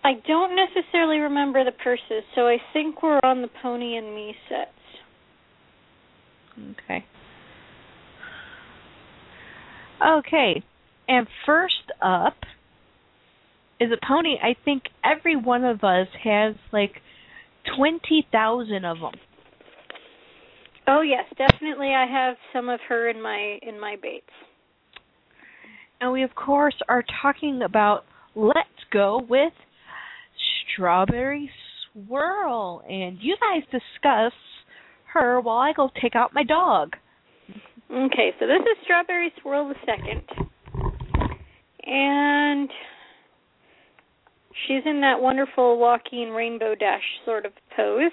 I don't necessarily remember the purses, so I think we're on the Pony and Me sets. Okay. Okay. And first up is a pony. I think every one of us has like 20,000 of them. Oh yes, definitely. I have some of her in my in my baits. And we, of course, are talking about Let's Go with Strawberry Swirl. And you guys discuss her while I go take out my dog. Okay, so this is Strawberry Swirl the second, and she's in that wonderful walking rainbow dash sort of pose.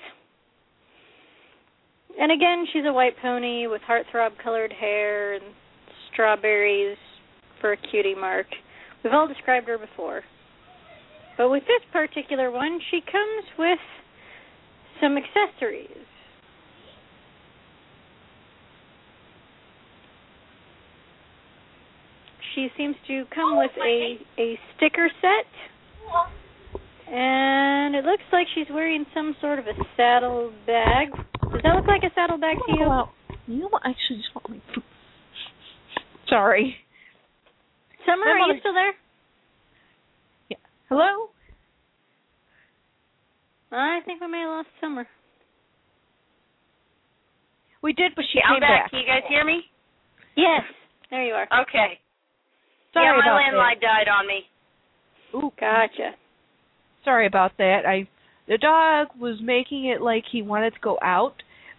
And again, she's a white pony with heartthrob colored hair and strawberries for a cutie mark. We've all described her before. But with this particular one, she comes with some accessories. She seems to come with a a sticker set. And it looks like she's wearing some sort of a saddle bag. Does that look like a saddle bag to you? Well, you know what? I actually just want my food. Sorry. Summer, are you still there? Hello? I think we may have lost Summer. We did, but she Okay, came I'm back. back. Can you guys hear me? Yes, there you are. Okay. Sorry yeah, my about landline died on me. that. Ooh, Gotcha. sorry about that. I the dog was making it like he wanted to go out,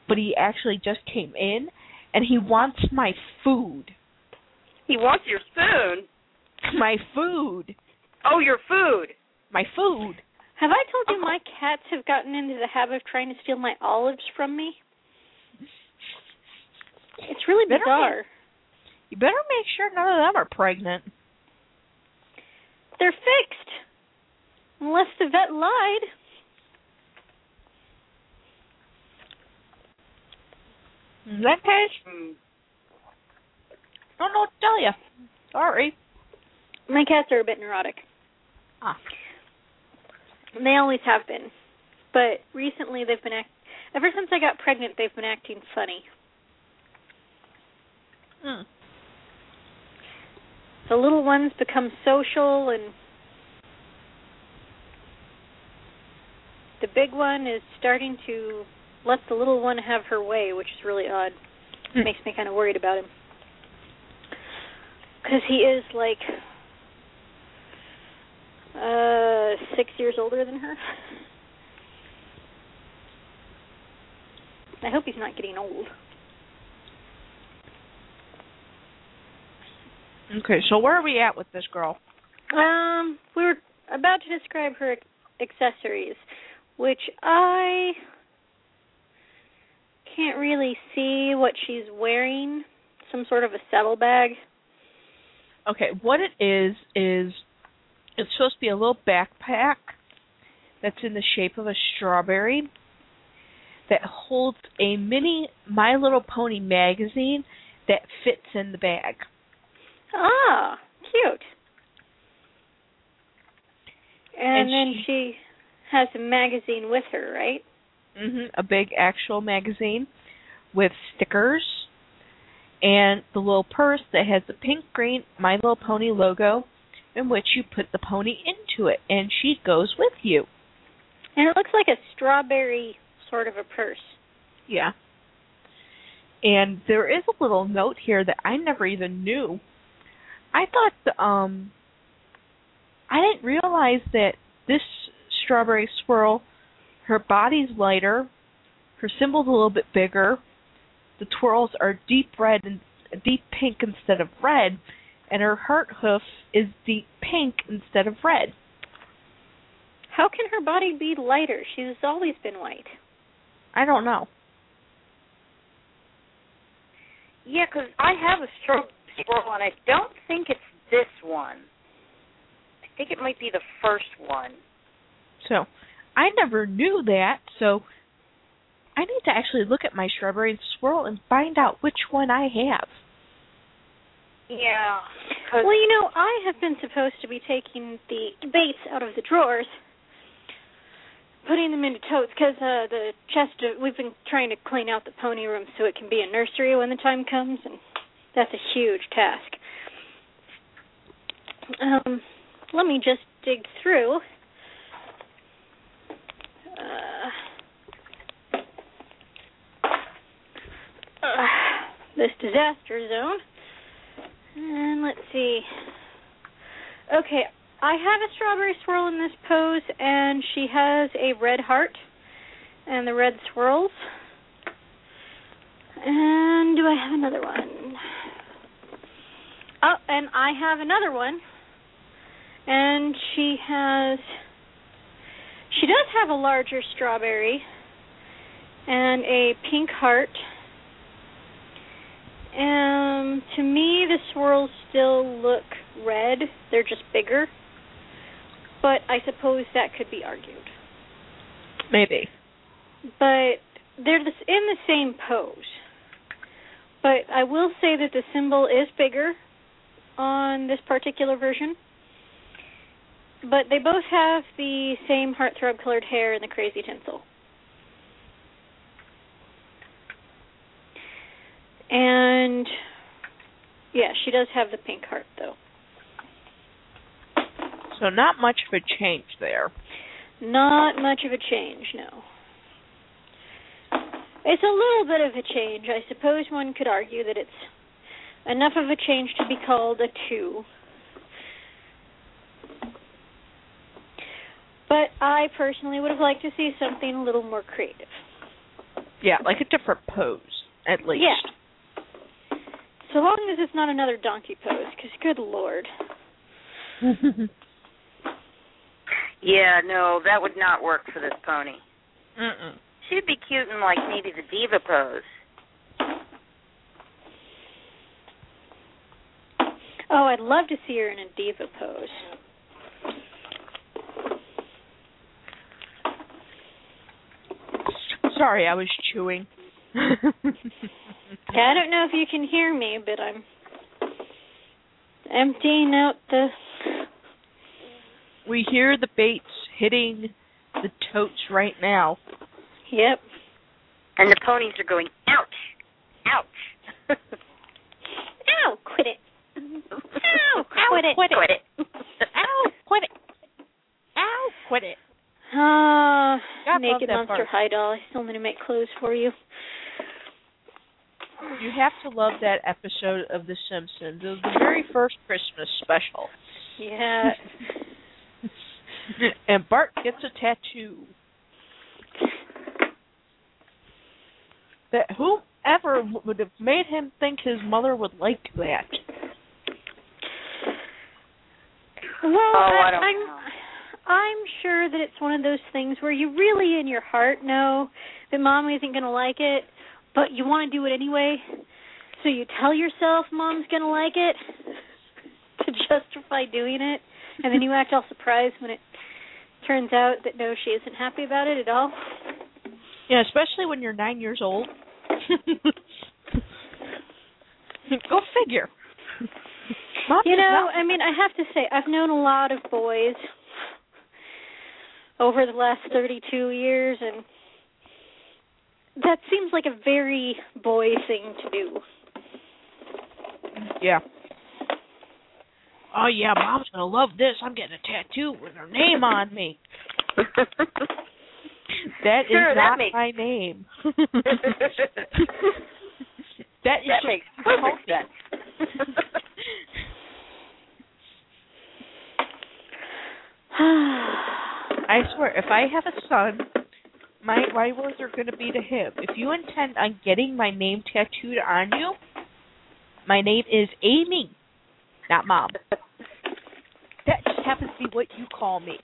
but he actually just came in, and he wants my food. He wants your spoon. My food. Oh, your food. My food. Have I told you uh-huh. my cats have gotten into the habit of trying to steal my olives from me? It's really Better bizarre. You better make sure none of them are pregnant. They're fixed. Unless the vet lied. In that case. I don't know what to tell you. Sorry. My cats are a bit neurotic. Ah. They always have been. But recently they've been act ever since I got pregnant they've been acting funny. Hmm. The little ones become social and the big one is starting to let the little one have her way, which is really odd. Hmm. Makes me kind of worried about him. Cuz he is like uh 6 years older than her. I hope he's not getting old. Okay, so where are we at with this girl? Um, we were about to describe her accessories, which I can't really see what she's wearing. Some sort of a saddlebag. Okay, what it is is it's supposed to be a little backpack that's in the shape of a strawberry that holds a mini My Little Pony magazine that fits in the bag. Ah, cute. And, And then she- she has a magazine with her, right? hmm a big actual magazine with stickers and the little purse that has the pink green My Little Pony logo in which you put the pony into it and she goes with you. And it looks like a strawberry sort of a purse. Yeah. And there is a little note here that I never even knew. I thought the, um I didn't realize that this strawberry swirl her body's lighter, her symbol's a little bit bigger, the twirls are deep red and deep pink instead of red, and her heart hoof is deep pink instead of red. How can her body be lighter? She's always been white. I don't know. Yeah, 'cause I have a stroke swirl, and I don't think it's this one. I think it might be the first one. So I never knew that, so I need to actually look at my strawberry swirl and find out which one I have. Yeah. Well, you know, I have been supposed to be taking the baits out of the drawers, putting them into totes because uh, the chest. Of, we've been trying to clean out the pony room so it can be a nursery when the time comes, and that's a huge task. Um, let me just dig through. Uh, uh, this disaster zone. And let's see. Okay, I have a strawberry swirl in this pose, and she has a red heart and the red swirls. And do I have another one? Oh, and I have another one. And she has. She does have a larger strawberry and a pink heart. Um, to me, the swirls still look red. They're just bigger. But I suppose that could be argued. Maybe. But they're this, in the same pose. But I will say that the symbol is bigger on this particular version. But they both have the same heartthrob colored hair and the crazy tinsel. And yeah, she does have the pink heart though. So not much of a change there. Not much of a change, no. It's a little bit of a change. I suppose one could argue that it's enough of a change to be called a two. But I personally would have liked to see something a little more creative. Yeah, like a different pose, at least. Yeah. So long as it's not another donkey pose, because good lord. yeah, no, that would not work for this pony. Mm-mm. She'd be cute in like maybe the diva pose. Oh, I'd love to see her in a diva pose. Sorry, I was chewing. Yeah, I don't know if you can hear me, but I'm emptying out the. we hear the baits hitting the totes right now. Yep. And the ponies are going, ouch, ouch. Ow! Quit it. Ow! Quit it. Quit it. Quit it. Ow! Quit it. Ow! Quit it. Ah, God naked monster part. high doll. I still need to make clothes for you. You have to love that episode of The Simpsons. It was the very first Christmas special. Yeah. and Bart gets a tattoo. That whoever would have made him think his mother would like that? Well, Oh, I don't I'm know. I'm sure that it's one of those things where you really in your heart know that mom isn't going to like it, but you want to do it anyway. So you tell yourself mom's going to like it to justify doing it, and then you act all surprised when it turns out that no, she isn't happy about it at all. Yeah, especially when you're nine years old. Go figure. Mom You know, I mean, I have to say, I've known a lot of boys over the last 32 years, and that seems like a very boy thing to do. Yeah. Oh yeah, mom's gonna love this. I'm getting a tattoo with her name on me. That is Sure, that not makes- my name. that is that makes perfect sense. I swear, if I have a son, my my words are going to be to him. If you intend on getting my name tattooed on you, my name is Amy, not Mom. That just happens to be what you call me.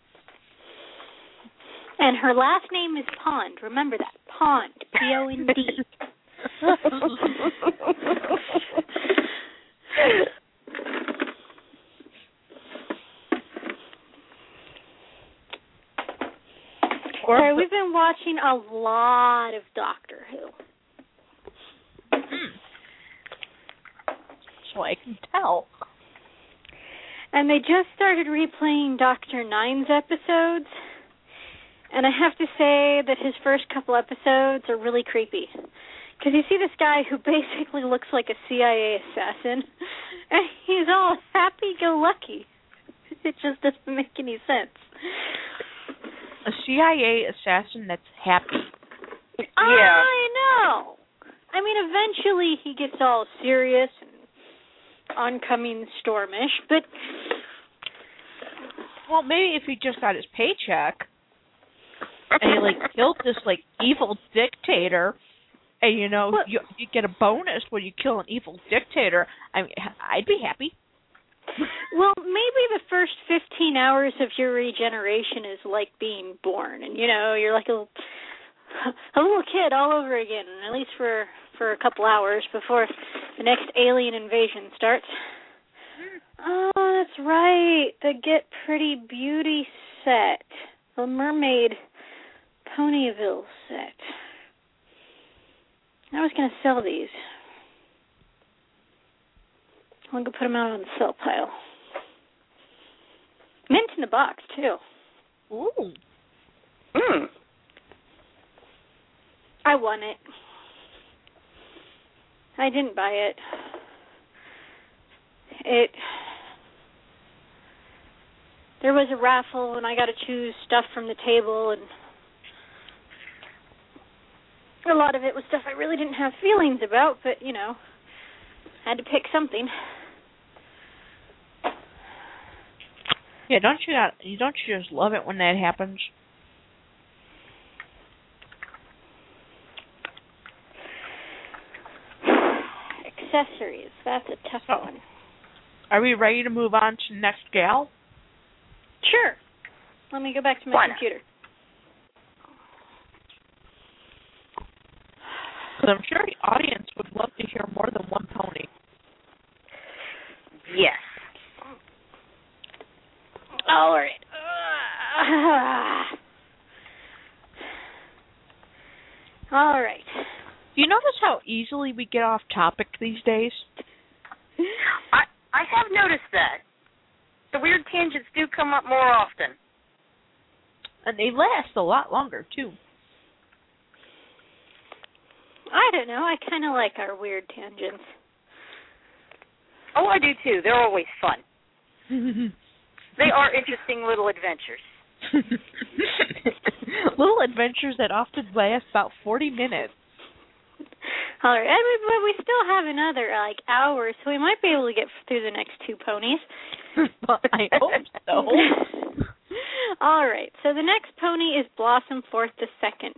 and her last name is Pond. Remember that. Pond. P O N D. Or Sorry, we've been watching a lot of Doctor Who. Hmm. So I can tell. And they just started replaying Doctor Nine's episodes. And I have to say that his first couple episodes are really creepy. Because you see this guy who basically looks like a CIA assassin, and he's all happy go lucky. It just doesn't make any sense. A CIA assassin that's happy. yeah. I know. I mean, eventually he gets all serious and oncoming stormish, but Well, maybe if he just got his paycheck and he like killed this like evil dictator, and you know Well- you you get a bonus when you kill an evil dictator. I mean, I'd be happy. Well, maybe the first 15 hours of your regeneration is like being born, and you know you're like a a little kid all over again, at least for for a couple hours before the next alien invasion starts. Oh, that's right, the Get Pretty Beauty set, the Mermaid Ponyville set. I was gonna sell these. I'm gonna put them out on the sell pile. Mint in the box too. Ooh. Mm. I won it. I didn't buy it. It. There was a raffle, and I got to choose stuff from the table, and a lot of it was stuff I really didn't have feelings about, but you know, I had to pick something. Yeah, don't you got you don't you just love it when that happens? Accessories. That's a tough Oh. one. Are we ready to move on to next gal? Sure. Let me go back to my Why computer. Because I'm sure the audience would love to hear more than one pony. Yes. All right. Ah. All right. Do you notice how easily we get off topic these days? I I have noticed that. The weird tangents do come up more often. And they last a lot longer too. I don't know. I kind of like our weird tangents. Oh, I do too. They're always fun. They are interesting little adventures. Little adventures that often last about 40 minutes. All right, and we, but we still have another uh, like hour, so we might be able to get through the next two ponies. But I hope so. All right, so the next pony is Blossomforth the second,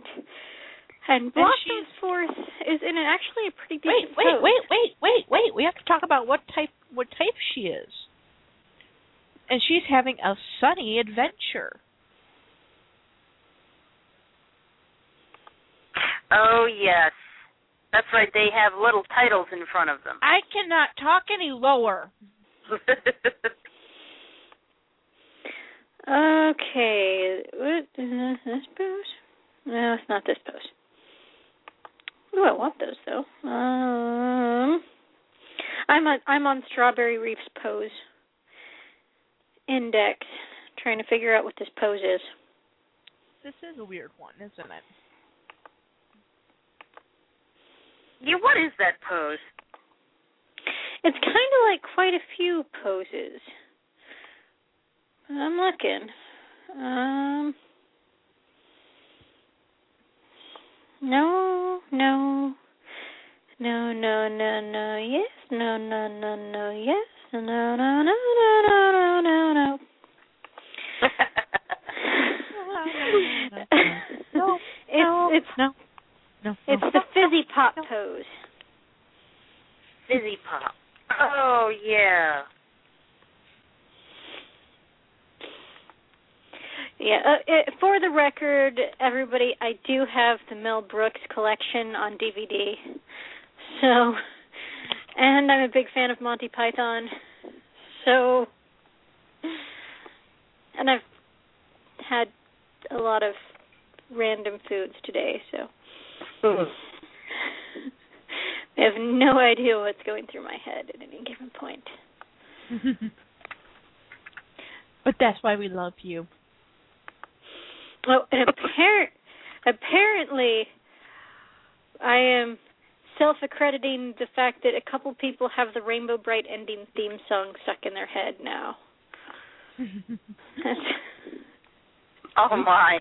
and Blossom she's- Fourth is in an, actually a pretty Wait, wait, pose. wait, wait, wait, wait. We have to talk about what type what type she is. And she's having a sunny adventure. Oh yes. That's right, they have little titles in front of them. I cannot talk any lower. Okay, what is this pose? No, it's not this pose. Ooh, I want those though. Um, I'm on I'm on Strawberry Reef's pose index, trying to figure out what this pose is. This is a weird one, isn't it? Yeah, what is that pose? It's kind of like quite a few poses. I'm looking. Um. No, no. No, no, no, no, yes. No, no, no, no, yes. No, no, no, no, no, no, no, no. No, it's no, it's no, no. It's no. the fizzy pop pose. Fizzy pop. Oh yeah. Yeah, uh, it, for the record, everybody, I do have the Mel Brooks collection on DVD. So, and I'm a big fan of Monty Python. So, and I've had a lot of random foods today, so I have no idea what's going through my head at any given point. but that's why we love you. Oh, and appar- apparently, I am self-accrediting the fact that a couple people have the Rainbow Brite ending theme song stuck in their head now. Oh my.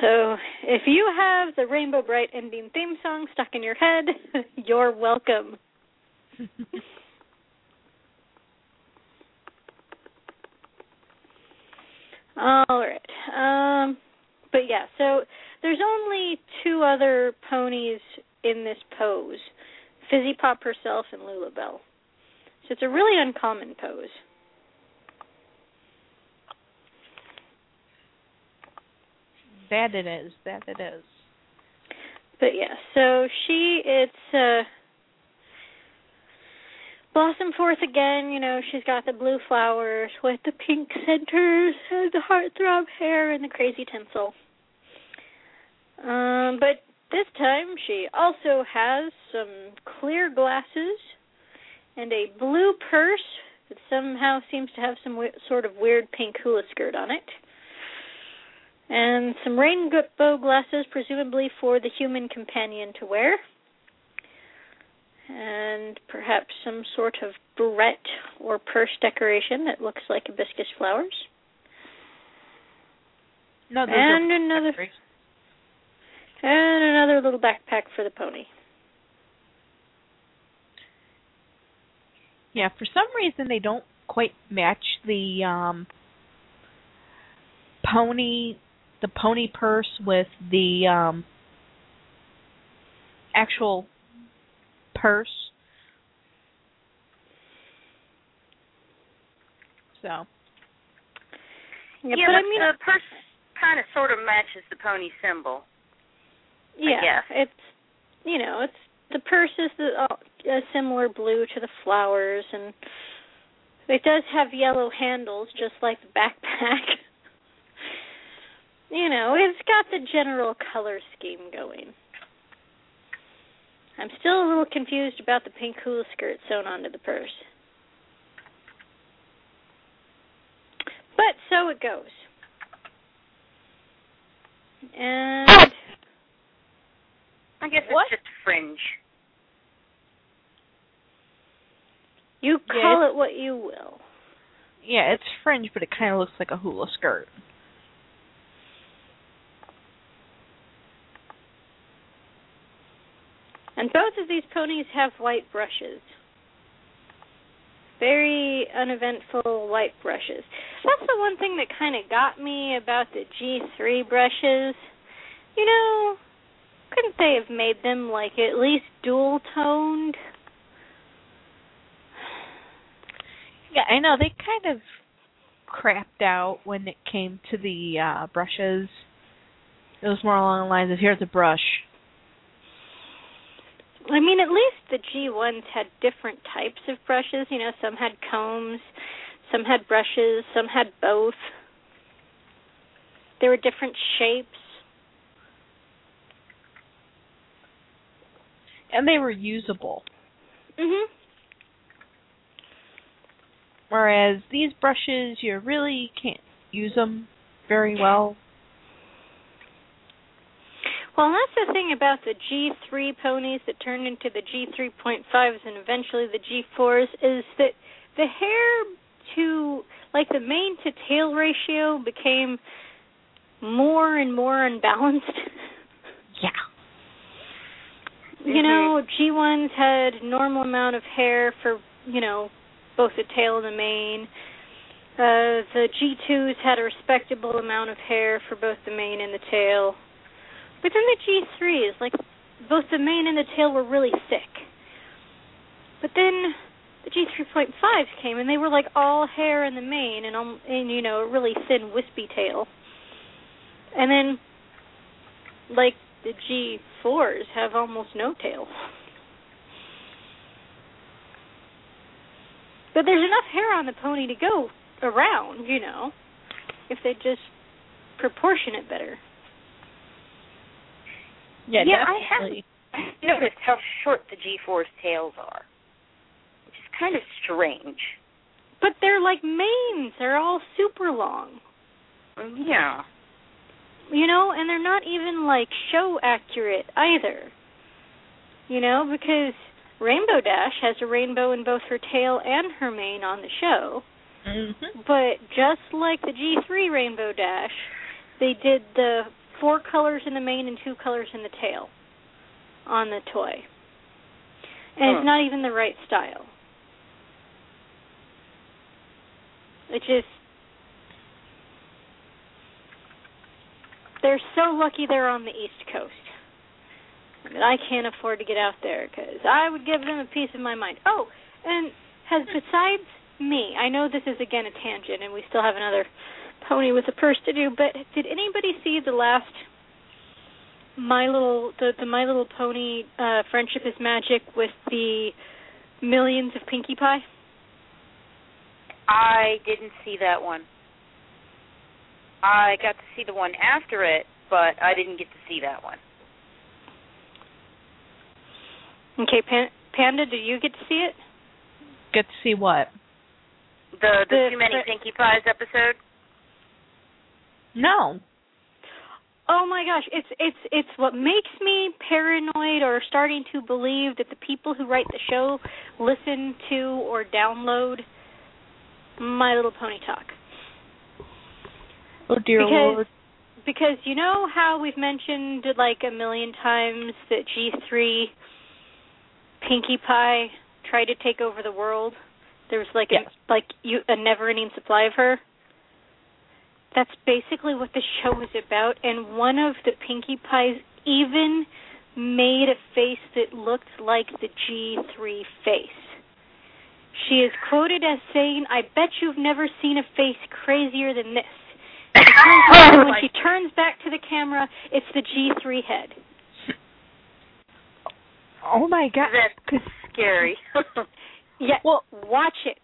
So, if you have the Rainbow Brite ending theme song stuck in your head, you're welcome. All right. Um, but yeah, so there's only two other ponies in this pose Fizzy Pop herself and Lula Bell. So it's a really uncommon pose. That it is. That it is. But yeah, so she it's uh Blossomforth again, you know, she's got the blue flowers with the pink centers and the heartthrob hair and the crazy tinsel. Um, but this time she also has some clear glasses and a blue purse that somehow seems to have some w- sort of weird pink hula skirt on it. And some rainbow glasses, presumably for the human companion to wear and perhaps some sort of barrette or purse decoration that looks like hibiscus flowers. No, And another-. And another little backpack for the pony. Yeah, for some reason they don't quite match the um pony the pony purse with the um actual purse. So, Yeah, yeah, but but I mean, the purse kind of sort of matches the pony symbol. yeah, guess. it's you know, it's the purse is the uh, a similar blue to the flowers, and it does have yellow handles, just like the backpack. you know, it's got the general color scheme going. I'm still a little confused about the pink hula skirt sewn onto the purse. But so it goes. And I guess What? it's just fringe. you Yeah, call it what you will. Yeah, it's fringe, but it kind of looks like a hula skirt. And both of these ponies have white brushes. Very uneventful white brushes. That's the one thing that kind of got me about the G3 brushes. You know, couldn't they have made them like at least dual toned? Yeah, I know they kind of crapped out when it came to the uh brushes. It was more along the lines of here's a brush. I mean, at least the G1s had different types of brushes. You know, some had combs, some had brushes, some had both. There were different shapes. And they were usable. Mhm. Whereas these brushes, you really can't use them very well. Well, that's the thing about the G3 ponies that turned into the G3.5s and eventually the G4s is that the hair to like the mane to tail ratio became more and more unbalanced. Yeah. you know, G1s had normal amount of hair for, you know, both the tail and the mane. Uh the G2s had a respectable amount of hair for both the mane and the tail. Then the G3s, like both the mane and the tail were really thick. But then the G3.5s came and they were like all hair in the mane and um, and you know, a really thin wispy tail. And then like the G4s have almost no tail. But there's enough hair on the pony to go around, you know, if they just proportion it better. Yeah, Yeah, I definitely. noticed how short the G4's tails are, which is kind of strange. But they're like manes. They're all super long. Yeah. You know, and they're not even like show accurate either. You know, because Rainbow Dash has a rainbow in both her tail and her mane on the show. Mm-hmm. But just like the G3 Rainbow Dash, they did the four colors in the mane and two colors in the tail on the toy. And Huh. it's not even the right style. It just they're so lucky they're on the East Coast. That I can't afford to get out there because I would give them a piece of my mind. Oh, and has besides me, I know this is again a tangent, and we still have another pony with a purse to do. But did anybody see the last My Little the the My Little Pony uh, Friendship is Magic with the millions of Pinkie Pie? I didn't see that one. I got to see the one after it, but I didn't get to see that one. Okay, Pan- Panda, did you get to see it? Get to see what? The the, The Too Many Pinkie Pies episode. No. Oh my gosh, it's it's it's what makes me paranoid or starting to believe that the people who write the show listen to or download My Little Pony Talk. Oh dear Because- lord. Because you know how we've mentioned like a million times that G3 Pinkie Pie tried to take over the world. There was like Yes. a like you a never-ending supply of her. That's basically what the show is about and one of the Pinkie Pies even made a face that looked like the G3 face. She is quoted as saying, "I bet you've never seen a face crazier than this." She turns around, when she turns back to the camera, it's the G3 head. Oh my god. That- 'Cause scary. Yeah, Well- watch it,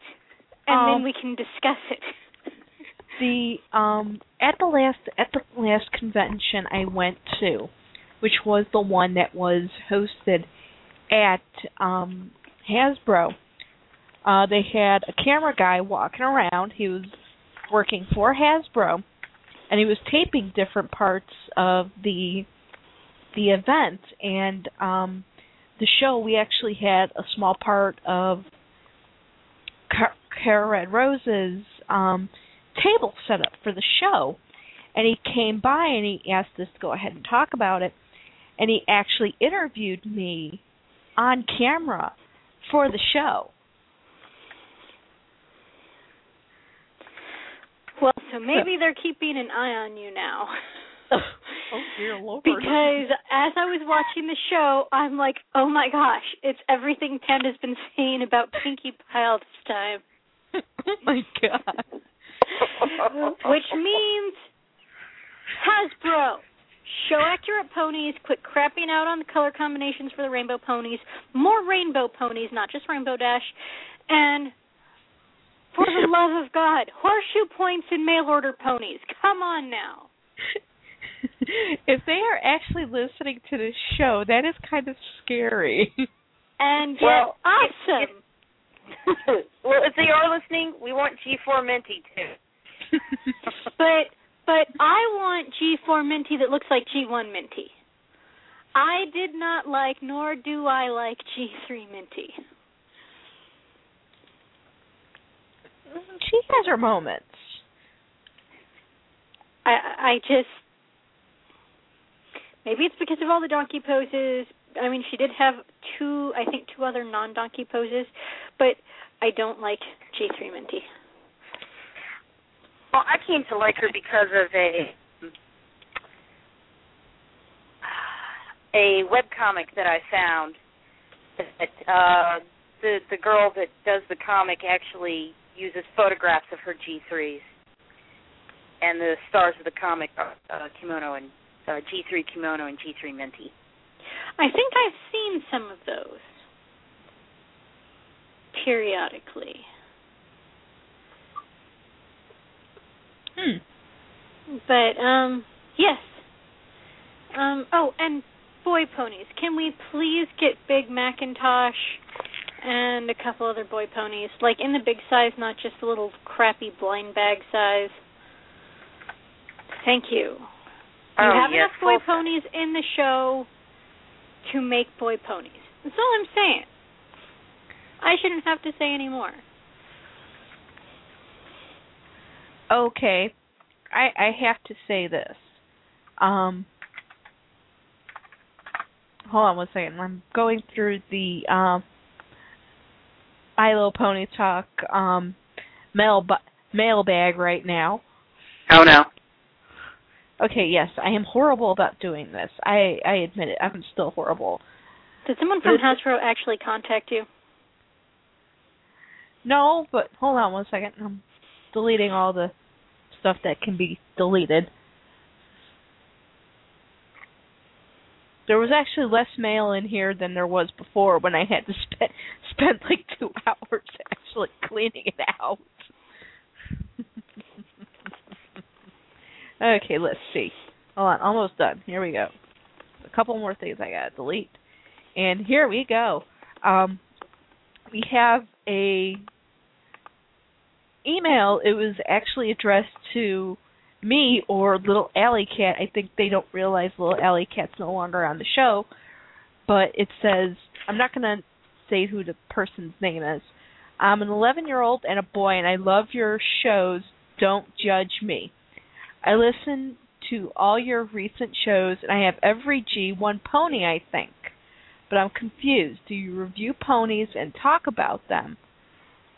and Um, then we can discuss it. The um at the last at the last convention I went to, which was the one that was hosted at um Hasbro. Uh they had a camera guy walking around. He was working for Hasbro and he was taping different parts of the the event and um the show we actually had a small part of Car- Cara Red Rose's um table set up for the show. And he came by and he asked us to go ahead and talk about it. And he actually interviewed me on camera for the show. Well, so maybe they're keeping an eye on you now. oh dear lord. because as I was watching the show, I'm like, oh my gosh, it's everything Ted has been saying about Pinkie Pie all this time. oh my god. Which means Hasbro. Show accurate ponies, quit crapping out on the color combinations for the rainbow ponies, more rainbow ponies, not just Rainbow Dash, and for the love of God, horseshoe points and mail order ponies. Come on now. if they are actually listening to this show, that is kind of scary. And yet, Well, awesome. well, if they are listening, we want G4 Minty too. But but I want G4 Minty that looks like G1 Minty. I did not like, nor do I like G3 Minty. she has her moments. I I just maybe it's because of all the donkey poses. I mean, she did have two, I think, two other non-donkey poses, but I don't like G3 Minty. Well, I came to like her because of a a web comic that I found. That uh, the the girl that does the comic actually uses photographs of her G3s, and the stars of the comic are uh, Kimono and uh, G3 Kimono and G3 Minty. I think I've seen some of those periodically. Hmm. But um yes. Um oh and boy ponies. Can we please get big McIntosh and a couple other boy ponies? Like in the big size, not just the little crappy blind bag size. Thank you. You Oh, have yes, enough boy ponies in the show to make boy ponies. That's all I'm saying. I shouldn't have to say any more. Okay. I i have to say this. Um hold on one second. I'm going through the um my little pony talk um mail bu- mailbag right now. Oh no. okay yes. I am horrible about doing this. I i admit it. I'm still horrible. Did someone from Hasbro actually contact you? no but hold on one second. I'm deleting all the stuff that can be deleted there was actually less mail in here than there was before when I had to spend spend like two hours actually cleaning it out. okay, let's see. Hold on, almost done. Here we go. A couple more things I gotta delete. And here we go. Um we have a email. It was actually addressed to me or Little Alley Cat. I think they don't realize Little Alley Cat's no longer on the show, but it says I'm not going to say who the person's name is. I'm an 11 year old and a boy, and I love your shows. Don't judge me. I listen to all your recent shows, and I have every G1 pony, I think. But I'm confused. Do you review ponies and talk about them?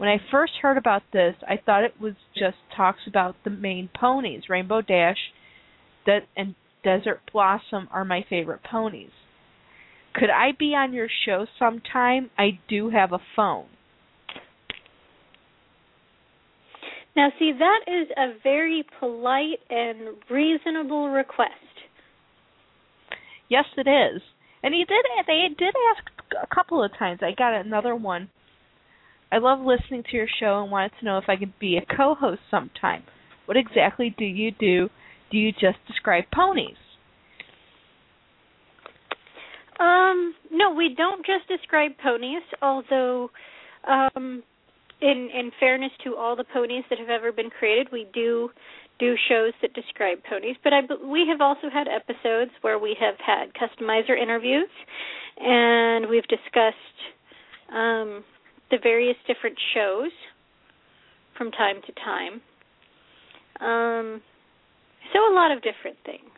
When I first heard about this, I thought it was just talks about the main ponies. Rainbow Dash De- and Desert Blossom are my favorite ponies. Could I be on your show sometime? I do have a phone. Now, see, that is a very polite and reasonable request. Yes, it is. And he did. They did ask a couple of times. I got another one. I love listening to your show and wanted to know if I could be a co-host sometime. What exactly do you do? Do you just describe ponies? Um, no, we don't just describe ponies, although um in in fairness to all the ponies that have ever been created, we do do shows that describe ponies, but I we have also had episodes where we have had customizer interviews and we've discussed um the various different shows from time to time. Um so a lot of different things.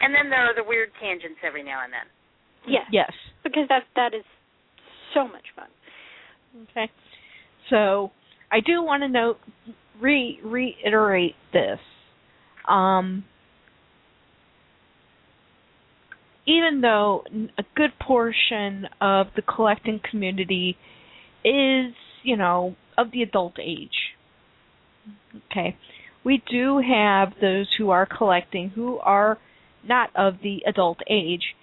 And then there are the weird tangents every now and then. Yes. Yes. Because that that is so much fun. Okay. So I do want to note re reiterate this. Um even though a good portion of the collecting community is, you know, of the adult age. Okay. We do have those who are collecting who are not of the adult age.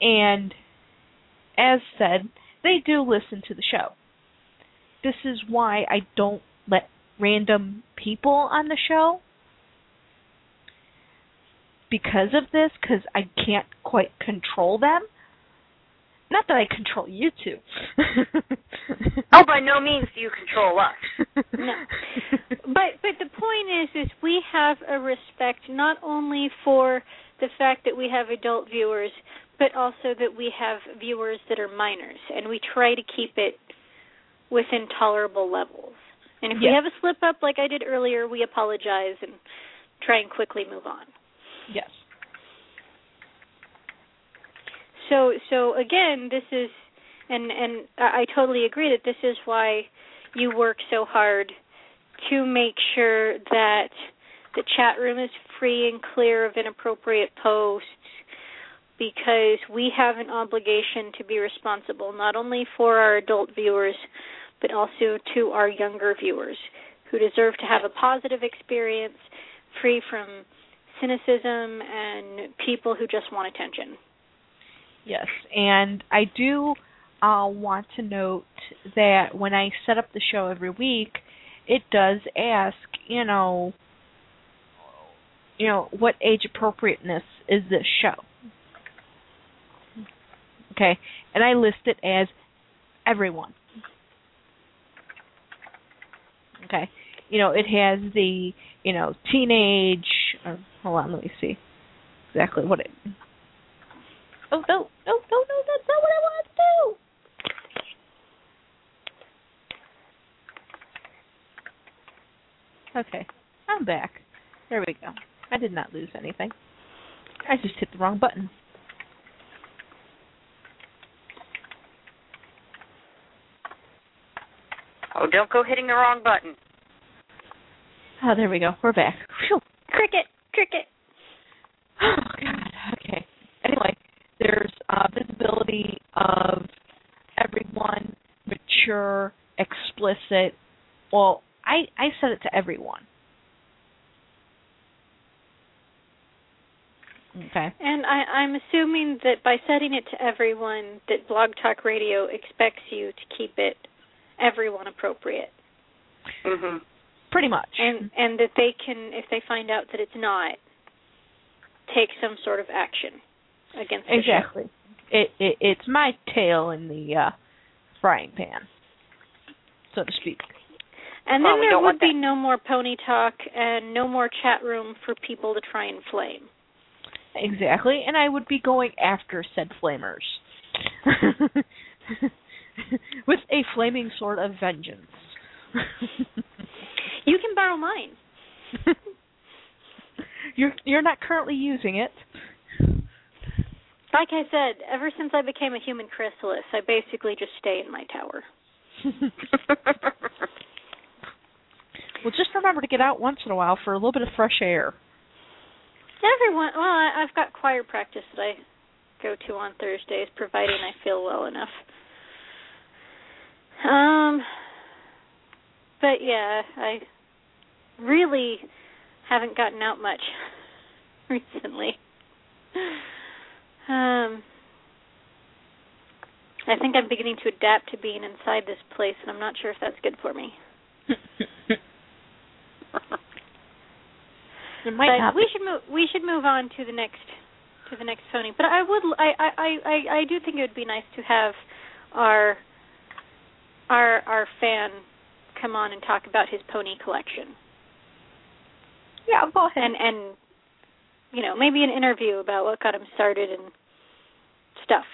And as said, they do listen to the show. This is why I don't let random people on the show because of this because I can't quite control them. Not that I control you two. Oh, by no means do you control us. No. But but the point is is we have a respect not only for the fact that we have adult viewers, but also that we have viewers that are minors and we try to keep it within tolerable levels. And if we have a slip up like I did earlier, we apologize and try and quickly move on. Yes. So so again, this is and and I totally agree that this is why you work so hard to make sure that the chat room is free and clear of inappropriate posts because we have an obligation to be responsible not only for our adult viewers but also to our younger viewers who deserve to have a positive experience free from cynicism and people who just want attention. Yes, and I do uh, want to note that when I set up the show every week, it does ask, you know, you know, what age appropriateness is this show? Okay, and I list it as everyone. Okay, you know, it has the, you know, teenage. Or, hold on, let me see exactly what it. Oh no, no, no, no, that's not what I wanted to do. Okay, I'm back. There we go. I did not lose anything. I just hit the wrong button. Oh, don't go hitting the wrong button. Oh, there we go. We're back. Phew. Cricket, cricket. Oh God. Okay. Anyway, there's uh, visibility of everyone, mature, explicit. Well, I I said it to everyone. Okay. And I, I'm assuming that by setting it to everyone, that Blog Talk Radio expects you to keep it everyone appropriate, Mhm. Pretty much. and and that they can, if they find out that it's not, take some sort of action against the show. exactly. It, it it's my tail in the uh frying pan, so to speak. And Well, then there would be that. no more pony talk and no more chat room for people to try and flame. Exactly, and I would be going after said flamers. With a flaming sword of vengeance. You can borrow mine. you're you're not currently using it. Like I said, ever since I became a human chrysalis, I basically just stay in my tower. well, just remember to get out once in a while for a little bit of fresh air. Everyone, well, I, I've got choir practice that I go to on Thursdays, providing I feel well enough. Um, but yeah, I really haven't gotten out much recently. Um, I think I'm beginning to adapt to being inside this place, and I'm not sure if that's good for me. it might but we should move. We should move on to the next to the next pony. But I would. I I I- I do think it would be nice to have our our our fan come on and talk about his pony collection yeah, go ahead. and and you know maybe an interview about what got him started and stuff.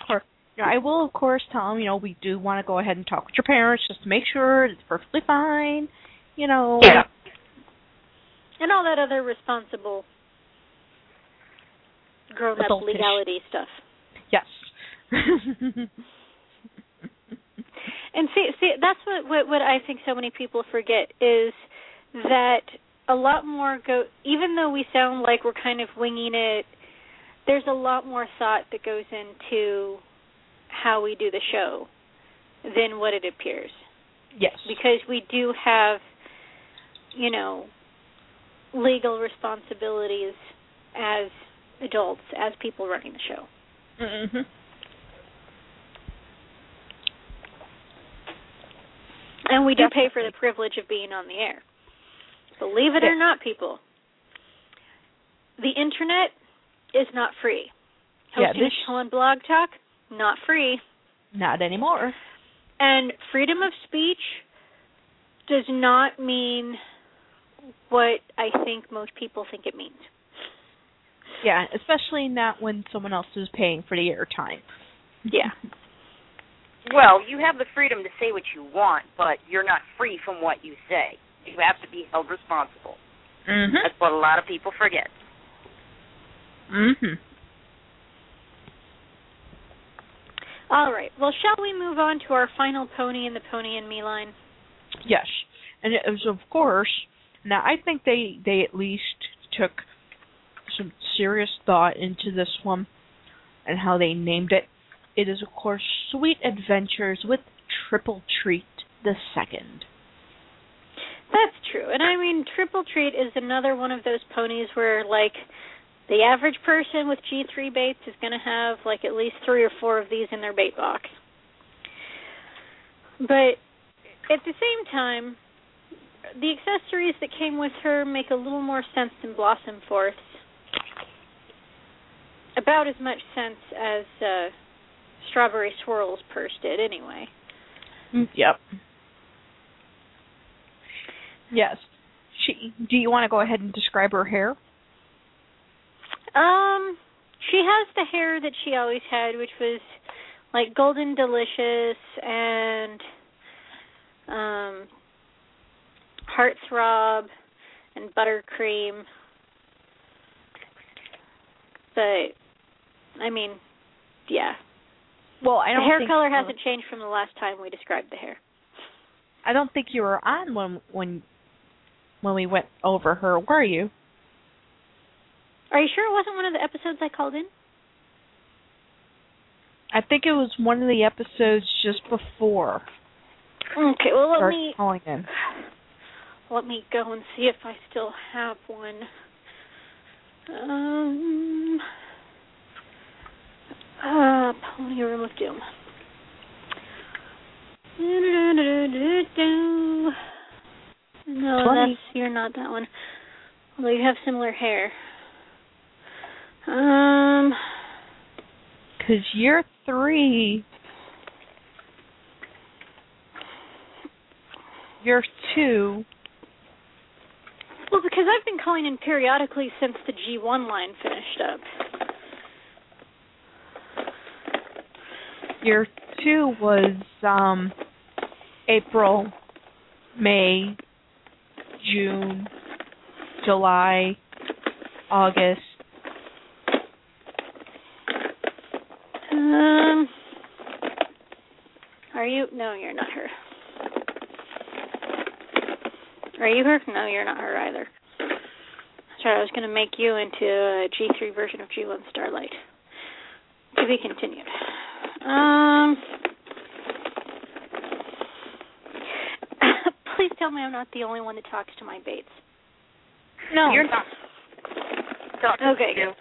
Of course. Yeah, I will, of course, tell him, you know, we do want to go ahead and talk with your parents just to make sure it's perfectly fine. You know. Yeah. and all that other responsible grown up legality stuff. Yes. And see, see, that's what, what what I think so many people forget is that a lot more go. Even though we sound like we're kind of winging it, there's a lot more thought that goes into how we do the show than what it appears. yes. Because we do have, you know, legal responsibilities as adults, as people running the show. hmm And we do pay for the privilege of being on the air. Believe it or not, people, the internet is not free. Yeah, this- a show on Blog Talk, not free. Not anymore. And freedom of speech does not mean what I think most people think it means. Yeah, especially not when someone else is paying for the airtime. Yeah. Well, you have the freedom to say what you want, but you're not free from what you say. You have to be held responsible. Mhm. That's what a lot of people forget. Mhm. All right. Well, shall we move on to our final pony in the Pony and Me line? Yes, and it was of course. Now I think they they at least took some serious thought into this one and how they named it. It is of course Sweet Adventures with Triple Treat the Second. That's true. And I mean, Triple Treat is another one of those ponies where, like, the average person with G3 baits is going to have, like, at least three or four of these in their bait box. But at the same time, the accessories that came with her make a little more sense than Blossomforth. About as much sense as uh, Strawberry Swirls purse did, anyway. Yep. Yes. She. Do you want to go ahead and describe her hair? Um, she has the hair that she always had, which was like golden delicious and um heartthrob and buttercream. But I mean, yeah. Well, I The don't hair think color hasn't changed from the last time we described the hair. I don't think you were on when when when we went over her. Were you? Are you sure it wasn't one of the episodes I called in? I think it was one of the episodes just before. Okay, well let me calling in. let me go and see if I still have one. Um, uh, Pony Room of Doom. No, that's you're not that one. Although you have similar hair. Um, Cause year three, You're two. well, because I've been calling in periodically since the G1 line finished up. Year two was um April, May, June, July, August. Um, are you? No, you're not her. Are you her? No, you're not her either. Sorry. I was going to make you into a G3 version of G1 Starlight. To be continued. Um, please tell me I'm not the only one that talks to my baits. No, You're not. Don't Okay, you?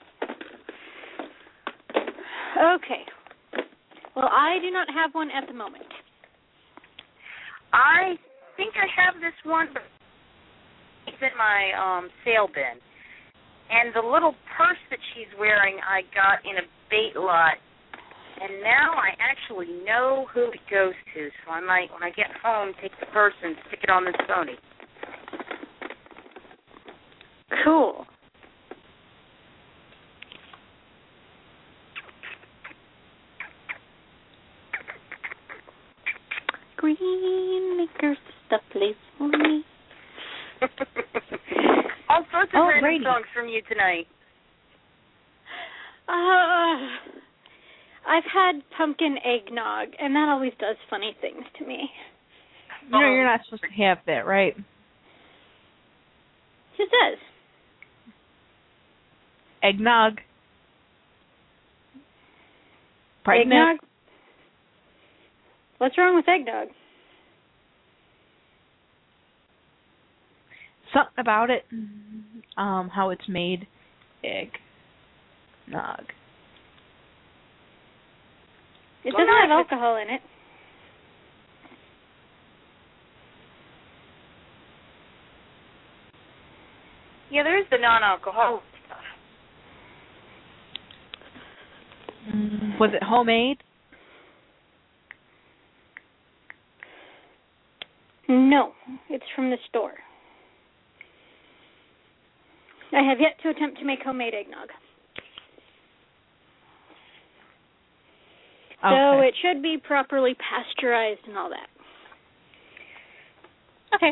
Okay. Well, I do not have one at the moment. I think I have this one, but it's in my um sale bin. And the little purse that she's wearing, I got in a bait lot, and now I actually know who it goes to. So I might, when I get home, take the purse and stick it on this pony. Cool. Green acres, the place for me. All sorts of random Alrighty. songs from you tonight. Uh, I've had pumpkin eggnog, and that always does funny things to me. You know you're not supposed to have that, right? It does. Eggnog. Pregnant. Eggnog. What's wrong with eggnog? Something about it. Um, how it's made. Egg. Nog. It doesn't have alcohol in it. Yeah, there is the non-alcoholic stuff. Mm, Was it homemade? No, it's from the store. I have yet to attempt to make homemade eggnog. So Okay. it should be properly pasteurized and all that. okay.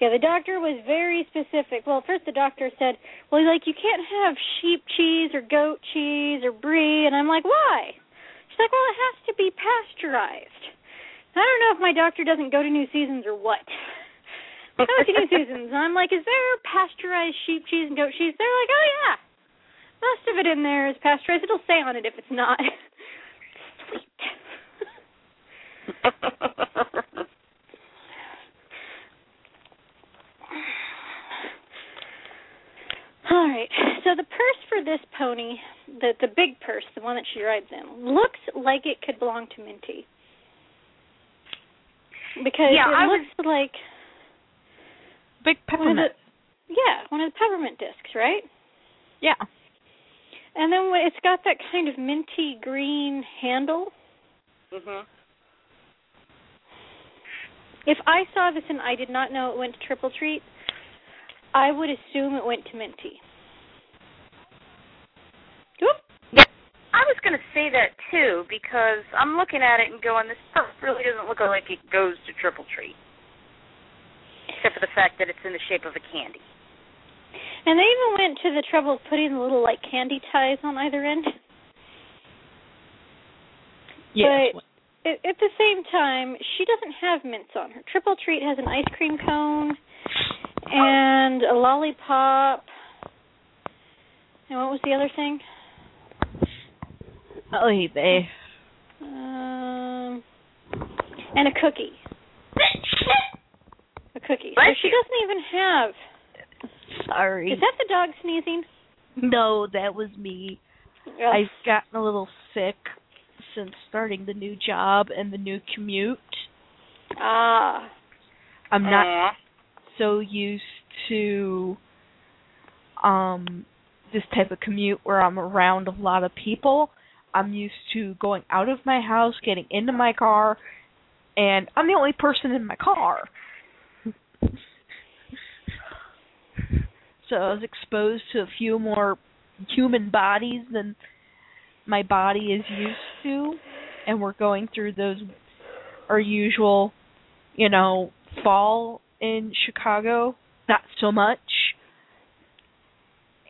Yeah, the doctor was very specific. Well, first the doctor said, "Well, he's like you can't have sheep cheese or goat cheese or brie," and I'm like, "Why?" She's like, "Well, it has to be pasteurized." I don't know if my doctor doesn't go to New Seasons or what. I went to New Seasons, and I'm like, "Is there pasteurized sheep cheese and goat cheese?" They're like, "Oh yeah, most of it in there is pasteurized. It'll say on it if it's not." Sweet. All right. So the purse for this pony, the the big purse, the one that she rides in, looks like it could belong to Minty. Because Yeah, it I was- looks like Big one peppermint. the yeah, one of the peppermint discs, right? Yeah. And then it's got that kind of minty green handle. mhm. If I saw this and I did not know it went to Triple Treat, I would assume it went to Minty. Oop. I was going to say that too because I'm looking at it and going, this purse really doesn't look like it goes to Triple Treat, except for the fact that it's in the shape of a candy. And they even went to the trouble of putting little like candy ties on either end. Yes. But at, at the same time, she doesn't have mints on her. Triple Treat has an ice cream cone and a lollipop. And what was the other thing? Oh, they. Um, and a cookie. A cookie. So she doesn't even have. Sorry. Is that the dog sneezing? No, that was me. I've gotten a little sick since starting the new job and the new commute. ah. I'm not Aw. so used to um this type of commute where I'm around a lot of people. I'm used to going out of my house, getting into my car, and I'm the only person in my car. So I was exposed to a few more human bodies than my body is used to, and we're going through those our usual, you know, fall in Chicago, not so much.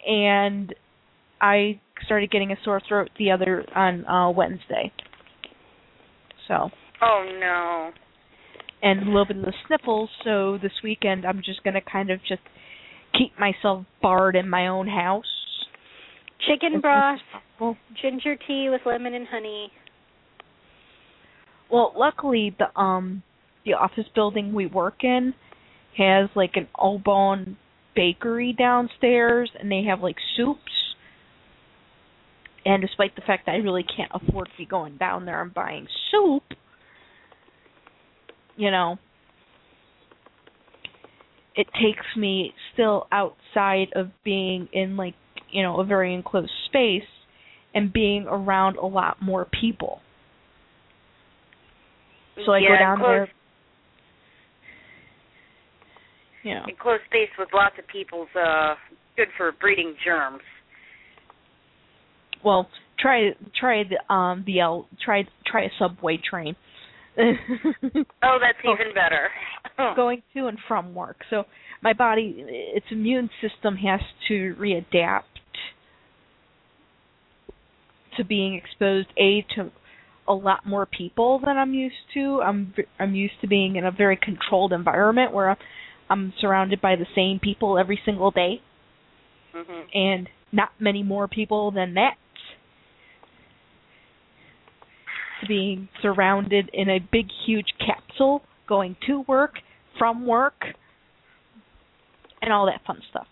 And I started getting a sore throat the other on uh Wednesday. So, Oh no. and a little bit of the sniffles, so this weekend I'm just going to kind of just keep myself barred in my own house. Chicken broth, much as possible. ginger tea with lemon and honey. Well, luckily the um the office building we work in has like an Obon bakery downstairs and they have like soups. and despite the fact that I really can't afford to be going down there and buying soup, you know, it takes me still outside of being in like, you know, a very enclosed space and being around a lot more people. So I yeah, go down enclosed, there. You know, Enclosed space with lots of people's uh good for breeding germs. well, try try the um the L try try a subway train. Oh, that's Oh. even better. going to and from work. So my body, its immune system has to readapt to being exposed a to a lot more people than I'm used to. I'm I'm used to being in a very controlled environment where I'm, I'm surrounded by the same people every single day hmm and not many more people than that. To being surrounded in a big, huge capsule, going to work, from work, and all that fun stuff.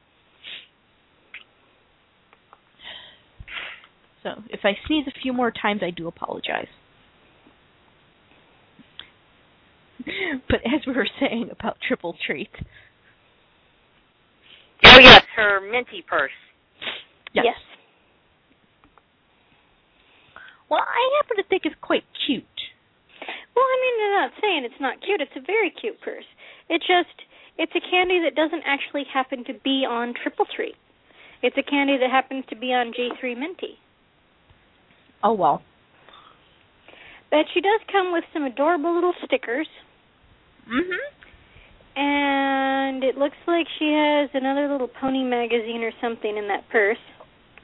So, if I sneeze a few more times, I do apologize. But as we were saying about Triple Treat, Oh yes, her minty purse. yes. Yes. Well, I happen to think it's quite cute. Well, I mean, I'm not saying it's not cute. It's a very cute purse. It just it's a candy that doesn't actually happen to be on Triple Treat. It's a candy that happens to be on G3 Minty. Oh well. But she does come with some adorable little stickers, Mhm. and it looks like she has another little pony magazine or something in that purse.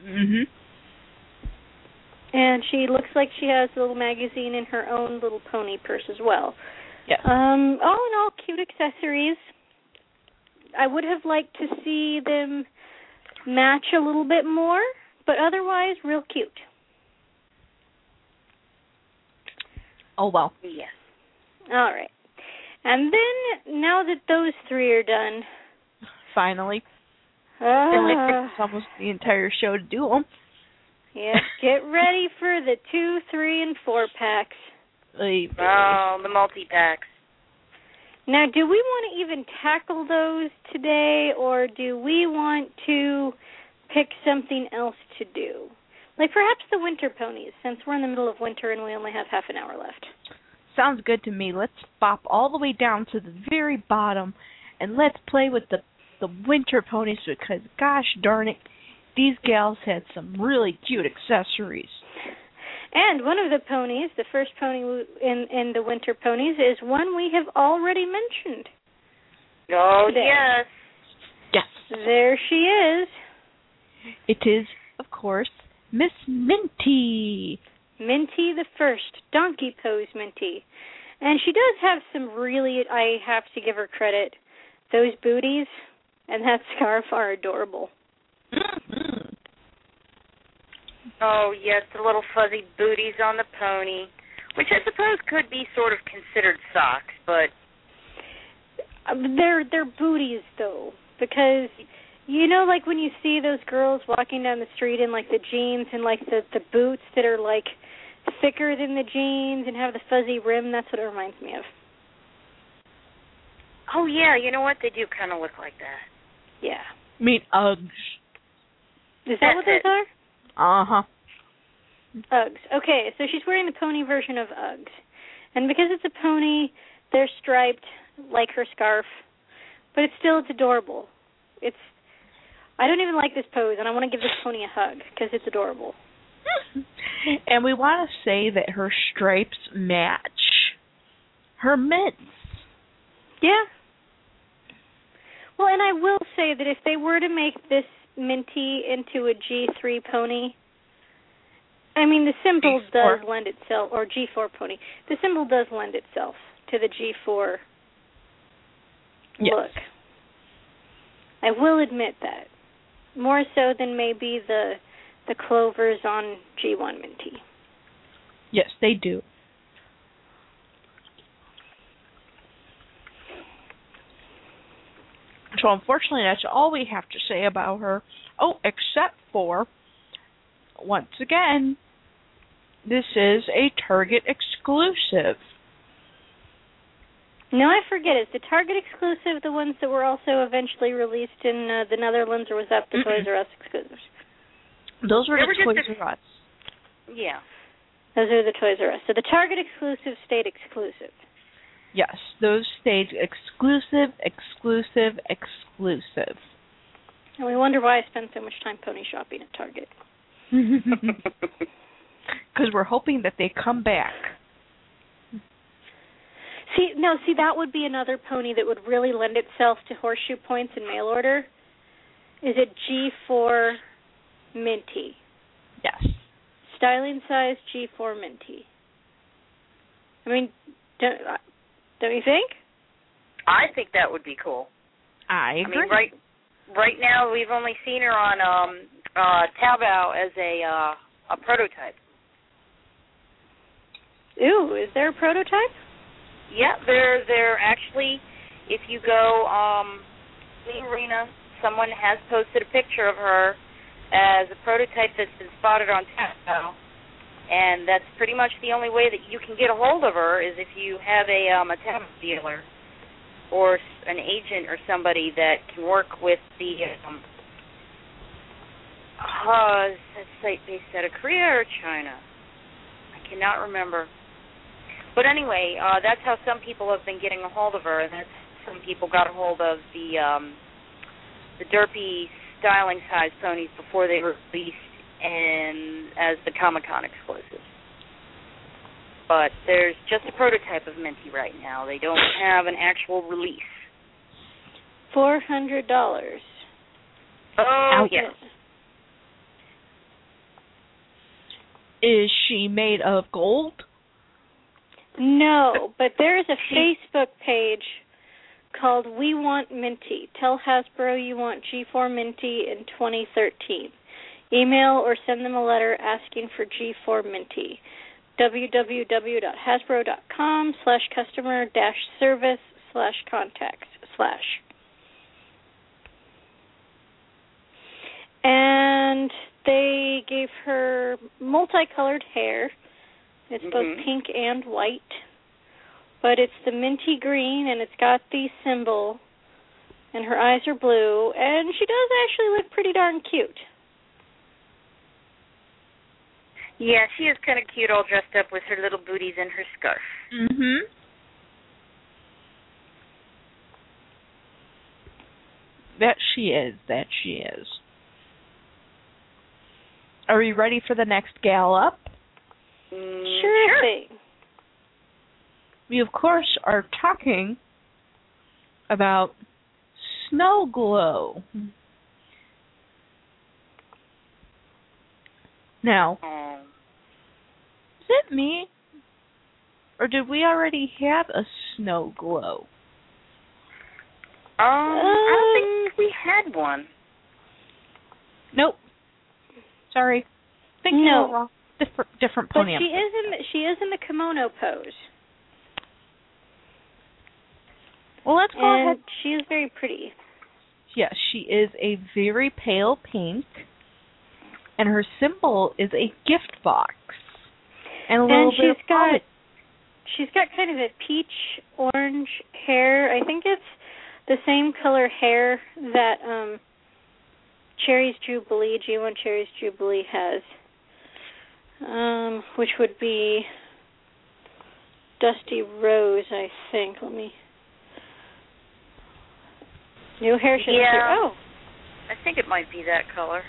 Mhm. And she looks like she has a little magazine in her own little pony purse as well. Yes. Um, all in all, cute accessories. I would have liked to see them match a little bit more, but otherwise, real cute. Oh well. Yes. All right. And then, now that those three are done, Finally. It uh, took almost the entire show to do them. Yeah, get ready for the two, three, and four packs. Oh, the multi packs. Now, do we want to even tackle those today, or do we want to pick something else to do? Like perhaps the winter ponies, since we're in the middle of winter and we only have half an hour left. Sounds good to me. Let's bop all the way down to the very bottom and let's play with the the winter ponies because gosh darn it, these gals had some really cute accessories. And one of the ponies, the first pony in in the winter ponies, is one we have already mentioned. Oh Today. yes. Yes. There she is, It is, of course, Miss Minty. Minty the first, Donkey Pose Minty. And she does have some really, I have to give her credit, those booties and that scarf are adorable. Mhm. Oh yes, the little fuzzy booties on the pony, which I suppose could be sort of considered socks, but Um, They're they're booties though, because you know, like when you see those girls walking down the street in like the jeans and like the the boots that are like thicker than the jeans and have the fuzzy rim. That's what it reminds me of. oh yeah, you know what? They do kind of look like that. Yeah. I mean Uggs. Is that That's what those it. are? Uh huh. Uggs. Okay, so she's wearing the pony version of Uggs. And because it's a pony, they're striped like her scarf, but it's still it's adorable. It's I don't even like this pose and I want to give this pony a hug because it's adorable. and we want to say that her stripes match her mitts. Yeah. Well, and I will say that if they were to make this Minty into a G3 pony, I mean the symbol G4. does lend itself, or G4 pony. The symbol does lend itself to the G4 Yes. look. I will admit that more so than maybe the the clovers on G1 Minty. Yes, they do. So unfortunately, that's all we have to say about her. Oh, except for once again, this is a Target exclusive. No, I forget. Is the Target exclusive the ones that were also eventually released in uh, the Netherlands, or was that the. Toys R Us exclusives? Those were They the were Toys ex- R Us. Yeah. Those are the Toys R Us. So the Target exclusive stayed exclusive. Yes, those stayed exclusive, exclusive, exclusive. And we wonder why I spend so much time pony shopping at Target. Because we're hoping that they come back. See, no, see, that would be another pony that would really lend itself to horseshoe points in mail order. Is it G4 Minty? Yes. Styling size G4 Minty. I mean, don't, don't you think? I think that would be cool. I I agree. mean, right right now we've only seen her on um uh Taobao as a uh a prototype. Ooh, is there a prototype? Yeah, they're they're actually if you go um the arena, someone has posted a picture of her as a prototype that's been spotted on Taobao. And that's pretty much the only way that you can get a hold of her is if you have a um a Taobao dealer or an agent or somebody that can work with the um uh site based out of Korea or China? I cannot remember. But anyway, uh that's how some people have been getting a hold of her and that's some people got a hold of the um the derpy styling size ponies before they were released in as the Comic Con exclusive. But there's just a prototype of Minty right now. They don't have an actual release. Four hundred dollars. Oh Ouch. yes. Is she made of gold? No, but there is a Facebook page called We Want Minty. Tell Hasbro you want G4 Minty in 2013. Email or send them a letter asking for G4 Minty. www.hasbro.com slash customer dash service slash contact slash. And they gave her multicolored hair. It's both Mhm. pink and white. But it's the minty green and it's got the symbol and her eyes are blue and she does actually look pretty darn cute. Yeah, she is kind of cute, all dressed up with her little booties and her scarf. Mm-hmm. That she is. That she is. Are you ready for the next gal up? Mm, Sure, thing. We, of course, are talking about Snow Glow. Now, is it me? Or did we already have a Snow Glow? Um, I don't Um, think we had one. Nope. Sorry. Thinking No. of wrong. Different, different But pony. she is in the, she is in the kimono pose. Well, let's go And ahead. she is very pretty. Yes, she is a very pale pink, and her symbol is a gift box. And a little And bit of got pollen. she's got kind of a peach orange hair. I think it's the same color hair that um Cherries Jubilee, G1 Cherries Jubilee has. Um, which would be Dusty Rose, I think. Let me New hair should Yeah. Oh, I think it might be that color.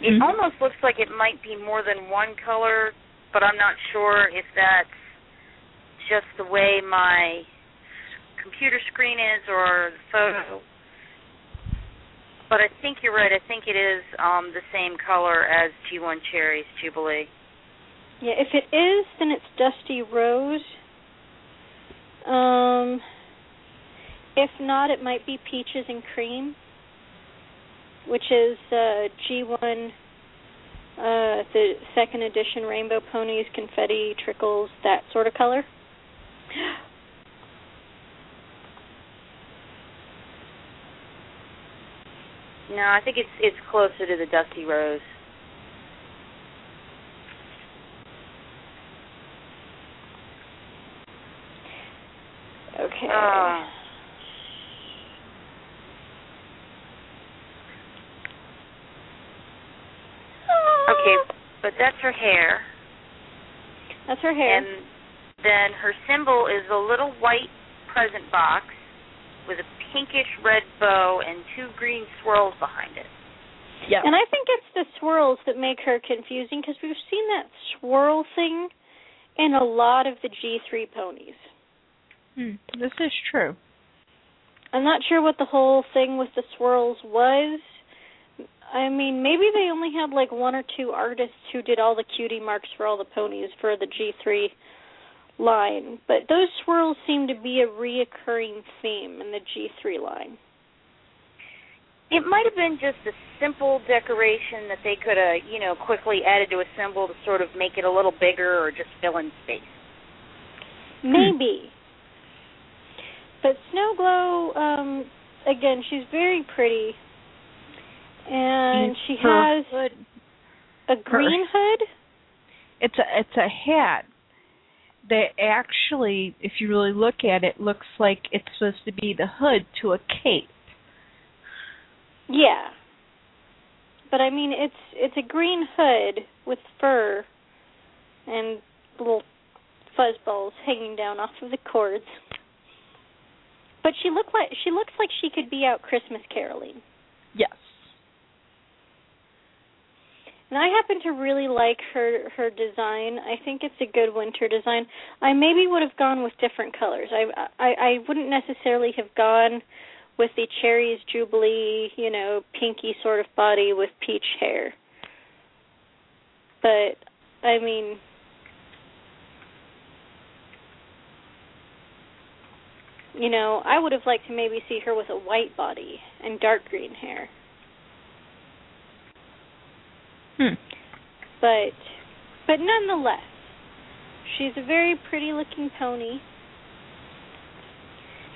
It almost looks like it might be more than one color, but I'm not sure if that's just the way my computer screen is or the photo. But I think you're right. I think it is um the same color as G1 Cherries Jubilee. Yeah, if it is, then it's Dusty Rose. Um, if not, it might be Peaches and Cream, which is uh, G1, uh, the second edition rainbow ponies, confetti, trickles, that sort of color. No, I think it's it's closer to the dusty rose. Okay. Uh. Okay, but that's her hair. That's her hair. And then her symbol is a little white present box with a pinkish red bow and two green swirls behind it. Yep. And I think it's the swirls that make her confusing because we've seen that swirl thing in a lot of the G3 ponies. Hmm, this is true. I'm not sure what the whole thing with the swirls was. I mean, maybe they only had like one or two artists who did all the cutie marks for all the ponies for the G3 line, but those swirls seem to be a reoccurring theme in the G3 line. It might have been just a simple decoration that they could have, you know, quickly added to a symbol to sort of make it a little bigger or just fill in space. Maybe. But Snow Glow, um, again, she's very pretty. And mm, she has hood. a green hood. It's a it's a hat that actually, if you really look at it, looks like it's supposed to be the hood to a cape. Yeah. But I mean it's it's a green hood with fur and little fuzz balls hanging down off of the cords. But she look like she looks like she could be out Christmas caroling. Yes. And I happen to really like her her design. I think it's a good winter design. I maybe would have gone with different colors. I I, I wouldn't necessarily have gone with the cherries jubilee, you know, pinky sort of body with peach hair. But I mean you know, I would have liked to maybe see her with a white body and dark green hair. Hmm. but but nonetheless, she's a very pretty looking pony.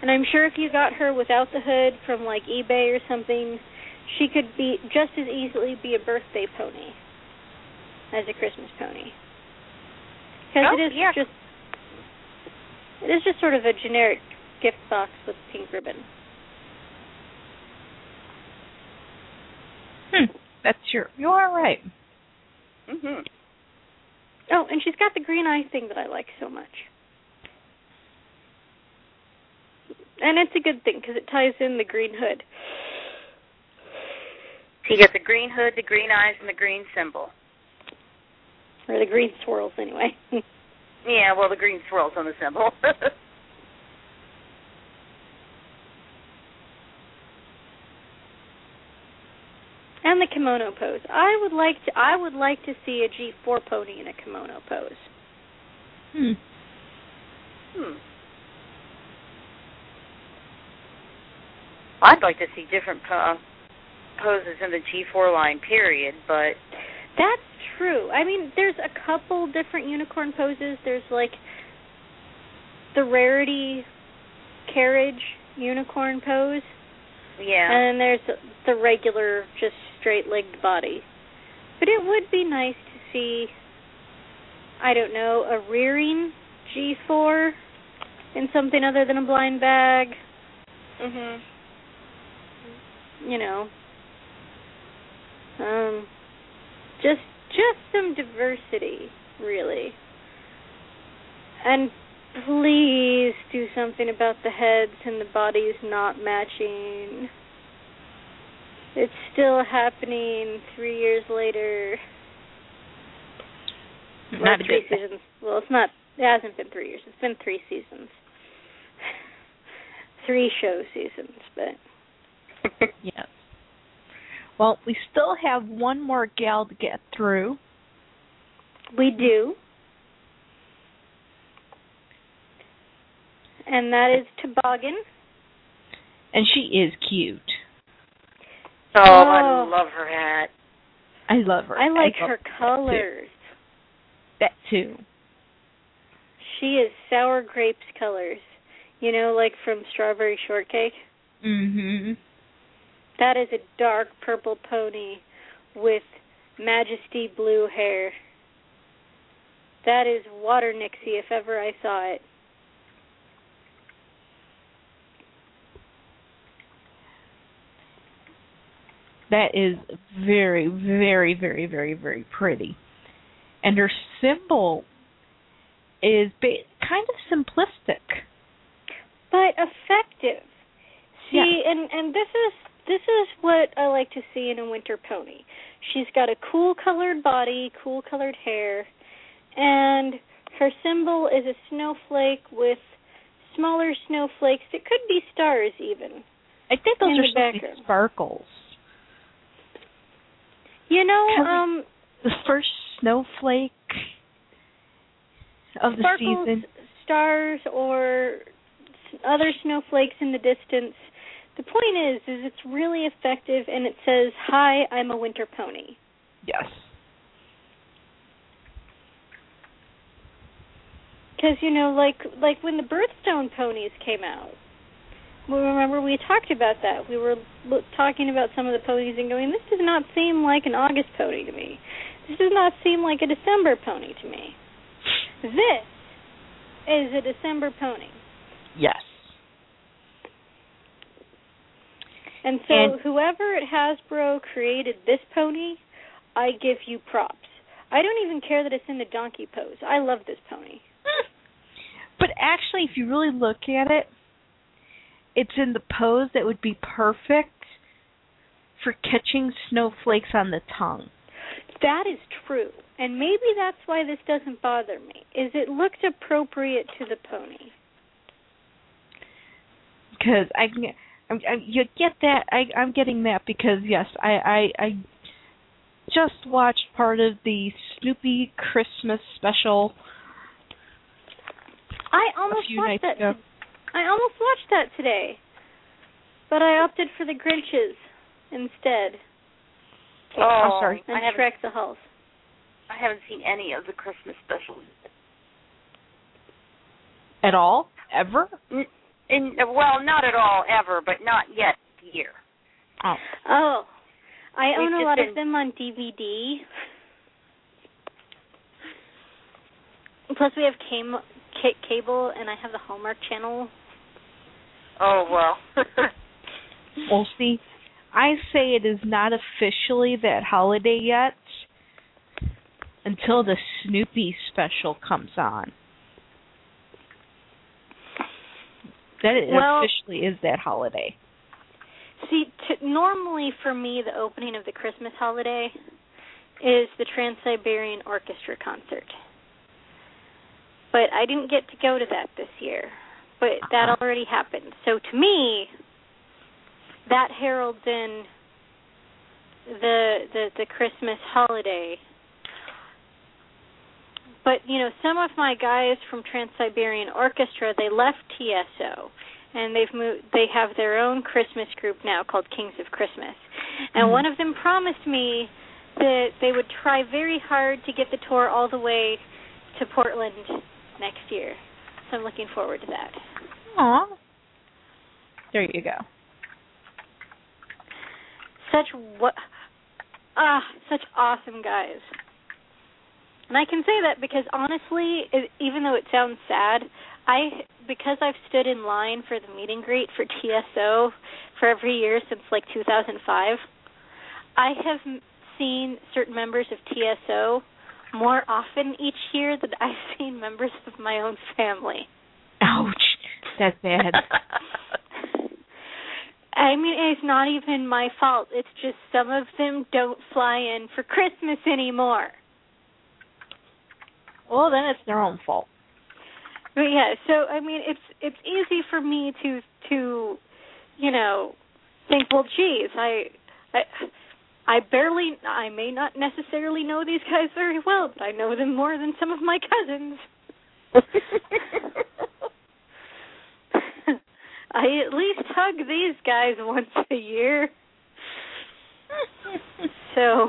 And I'm sure if you got her without the hood from like eBay or something, she could be just as easily be a birthday pony as a Christmas pony. Because Oh, it is yeah. just it is just sort of a generic gift box with pink ribbon. Hmm. That's your. You are right. Mhm. Oh, and she's got the green eye thing that I like so much. And it's a good thing because it ties in the green hood. So you got the green hood, the green eyes, and the green symbol. Or the green swirls, anyway. Yeah, well, the green swirls on the symbol. and the kimono pose. I would like to I would like to see a G4 pony in a kimono pose. Hmm. hmm. I'd like to see different uh, poses in the G4 line, period, but That's true. I mean, there's a couple different unicorn poses. There's like the rarity carriage unicorn pose, yeah. and then there's the regular just straight legged body. But it would be nice to see I don't know, a rearing G4 in something other than a blind bag, mhm. you know. Um just just some diversity, really. And please do something about the heads and the bodies not matching. It's still happening three years later. Well, Not three seasons. Well, it's not. It hasn't been three years. It's been three seasons. three show seasons, but Yes. Well, we still have one more gal to get through. we do. And that is Toboggan. And she is cute. Oh, Oh. I love her hat. I love her. I like love her colors. That too. She is sour grapes colors. You know, like from Strawberry Shortcake. Mhm. That is a dark purple pony with majesty blue hair. That is water Nixie if ever I saw it. That is very, very, very, very, very pretty. And her symbol is ba- kind of simplistic. but effective. See, Yeah. and and this is this is what I like to see in a winter pony. She's got a cool colored body, cool colored hair, and her symbol is a snowflake with smaller snowflakes. It could be stars even. I think those are the supposed to be background. sparkles. You know, um The first snowflake of the sparkles, season. stars, or other snowflakes in the distance. The point is, is it's really effective, and it says, "Hi, I'm a winter pony." Yes. Because you know, like like when the birthstone ponies came out, we remember we talked about that. We were lo- talking about some of the ponies and going, "This does not seem like an August pony to me. This does not seem like a December pony to me." This is a December pony. Yes. And so And- whoever at Hasbro created this pony, I give you props. I don't even care that it's in the donkey pose. I love this pony. But actually, if you really look at it, it's in the pose that would be perfect for catching snowflakes on the tongue. That is true. And maybe that's why this doesn't bother me. Is it looked appropriate to the pony. Because I, can- I'm, I, you get that. I, I'm getting that because yes, I, I, I just watched part of the Snoopy Christmas special I almost watched that. ago. I almost watched that today. But I opted for the Grinches instead. Oh, I'm oh, sorry. And I Shrek the Halls. I haven't seen any of the Christmas specials. At all? Ever? N- In, well, not at all, ever, but not yet here. Oh. Oh. I We've own a lot been- of them on DVD. Plus we have cam- ca- cable and I have the Hallmark channel. Oh well. Well, see, I say it is not officially that holiday yet until the Snoopy special comes on. That it Well- officially is that holiday. See, t- normally for me, the opening of the Christmas holiday is the Trans Siberian Orchestra concert. But I didn't get to go to that this year. But that Uh-huh. already happened. So to me, that heralds in the the the Christmas holiday. But you know, some of my guys from Trans Siberian Orchestra, they left TSO and they've moved they have their own Christmas group now called Kings of Christmas. And Mhm. one of them promised me that they would try very hard to get the tour all the way to Portland next year. So I'm looking forward to that. Aw. There you go. Such what ah, such awesome guys. And I can say that because honestly, it, even though it sounds sad, I because I've stood in line for the meet and greet for TSO for every year since like 2005, I have seen certain members of TSO more often each year than I've seen members of my own family. Ouch. That's bad. I mean, it's not even my fault. It's just some of them don't fly in for Christmas anymore. well, then it's their own fault. But yeah, so I mean, it's it's easy for me to to, you know, think, well, geez, I I I barely, I may not necessarily know these guys very well, but I know them more than some of my cousins. I at least hug these guys once a year. So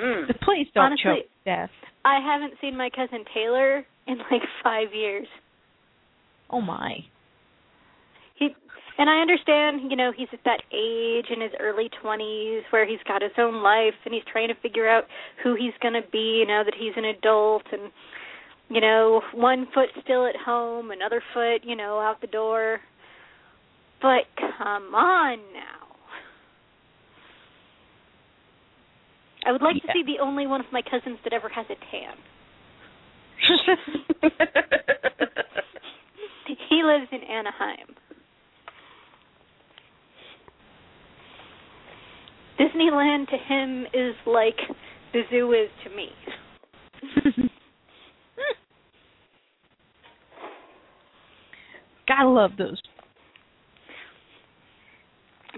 Mm. Please don't Honestly- choke to death. I haven't seen my cousin Taylor in like five years. Oh my. He and I understand, you know, he's at that age in his early twenties where he's got his own life and he's trying to figure out who he's gonna be now that he's an adult and you know, one foot still at home, another foot, you know, out the door. But come on now. I would like Yeah. to see the only one of my cousins that ever has a tan. He lives in Anaheim. Disneyland to him is like the zoo is to me. Gotta love those.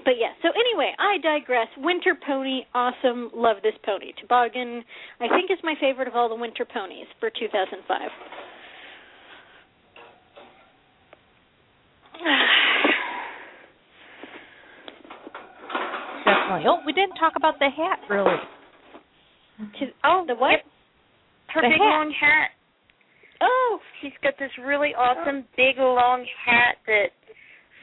But yeah, so anyway, I digress. Winter pony, awesome. Love this pony. Toboggan, I think, is my favorite of all the winter ponies for 2005. Definitely. Oh, we didn't talk about the hat really. To- oh, the what? Yep. Her The big hat. long hat. Oh, She's got this really awesome big long hat that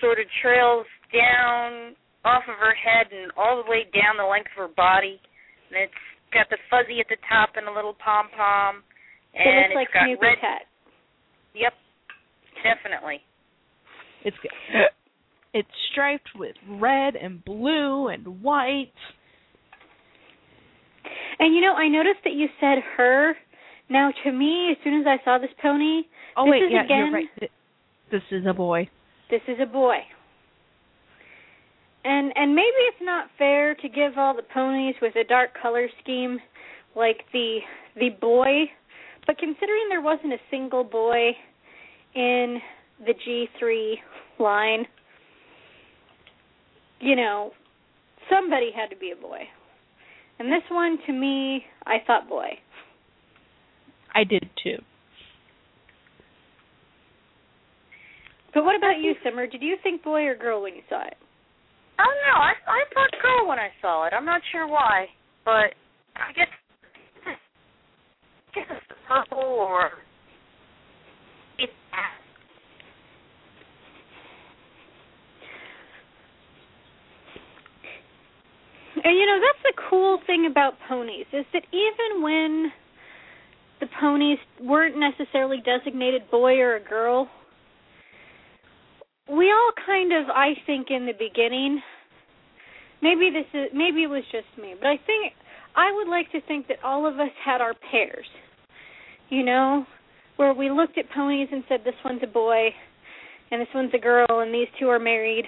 sort of trails down off of her head and all the way down the length of her body. And it's got the fuzzy at the top and a little pom pom. it And looks like it's got Snoopy's red. hat. Yep, definitely. It's it's striped with red and blue and white. And you know, I noticed that you said her. Now, to me, as soon as I saw this pony, Oh This wait, is yeah, again- you're right. This is a boy. this is a boy. And and maybe it's not fair to give all the ponies with a dark color scheme like the the boy, but considering there wasn't a single boy in the G3 line, you know, somebody had to be a boy. And this one to me, I thought boy. I did too. But what about you, Summer? Did you think boy or girl when you saw it? Oh don't. I I thought girl when I saw it. I'm not sure why, but I guess I guess it's purple or it's And you know, that's the cool thing about ponies is that even when the ponies weren't necessarily designated boy or a girl, we all kind of I think in the beginning maybe this is maybe it was just me, but I think I would like to think that all of us had our pairs. You know, where we looked at ponies and said this one's a boy and this one's a girl and these two are married.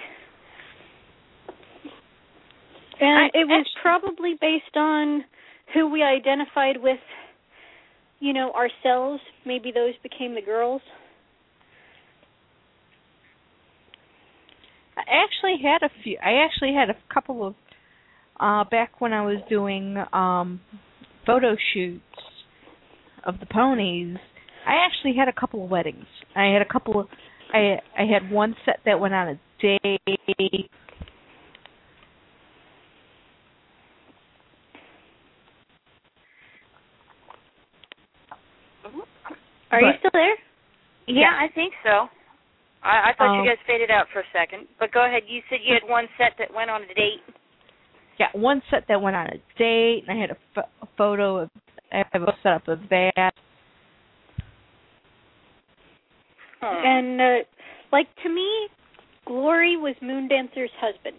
And I- it was actu- probably based on who we identified with, you know, ourselves. Maybe those became the girls. I actually had a few. I actually had a couple of uh back when I was doing um photo shoots of the ponies. I actually had a couple of weddings. I had a couple of I I had one set that went on a date. Are you still there? Yeah, I think so. I, I thought Um, you guys faded out for a second, but go ahead. You said you had one set that went on a date. Yeah, one set that went on a date, and I had a, pho- a photo of I have a set up of that. Hmm. And uh like to me, Glory was Moondancer's husband.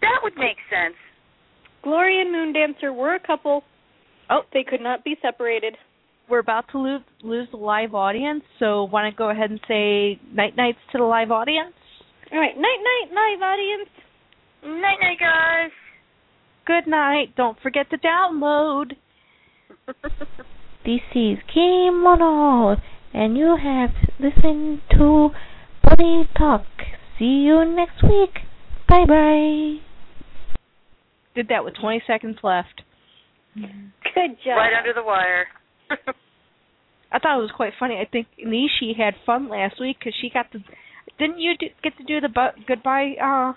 that would make sense. Glory and Moondancer were a couple. Oh. They could not be separated. We're about to lose lose the live audience, so want to go ahead and say night nights to the live audience? All right, night night live audience. Night night, guys. Good night. Don't forget to download. This is Kimono, and you have listened to Body Talk. See you next week. Bye bye. Did that with 20 seconds left. Mm-hmm. Good job. right under the wire. I thought it was quite funny. I think Nishi had fun last week because she got the. Didn't you do, get to do the bu- goodbye? Uh,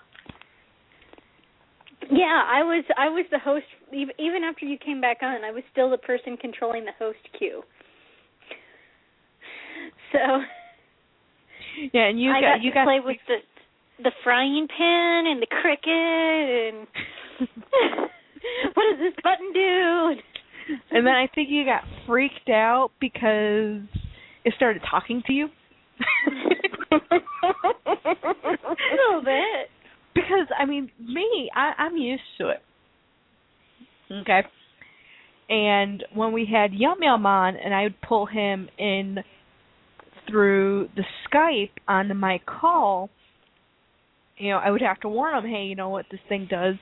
Yeah, I was I was the host even even after you came back on. I was still the person controlling the host queue. So yeah, and you I got, got you to got play with the the frying pan and the cricket and what does this button do? And then I think you got freaked out because it started talking to you. A little bit. because I mean, me, I, I'm used to it. Okay. And when we had Yum Yum on, and I would pull him in through the Skype onto my call, you know, I would have to warn him, hey, you know what this thing does,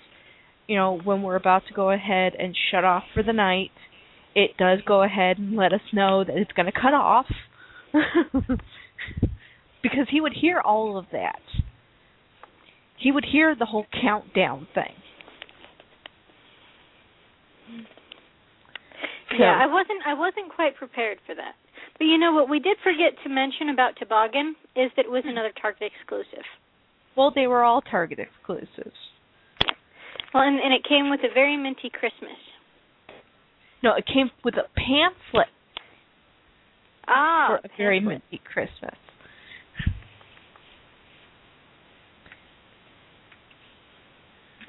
you know, when we're about to go ahead and shut off for the night, it does go ahead and let us know that it's going to cut off. because he would hear all of that. He would hear the whole countdown thing. So- Yeah, I wasn't I wasn't quite prepared for that. But you know what we did forget to mention about Toboggan is that it was another Target exclusive. Well, they were all Target exclusives. Well, and, and it came with a very minty Christmas. No, it came with a pamphlet Ah, for a very minty Christmas.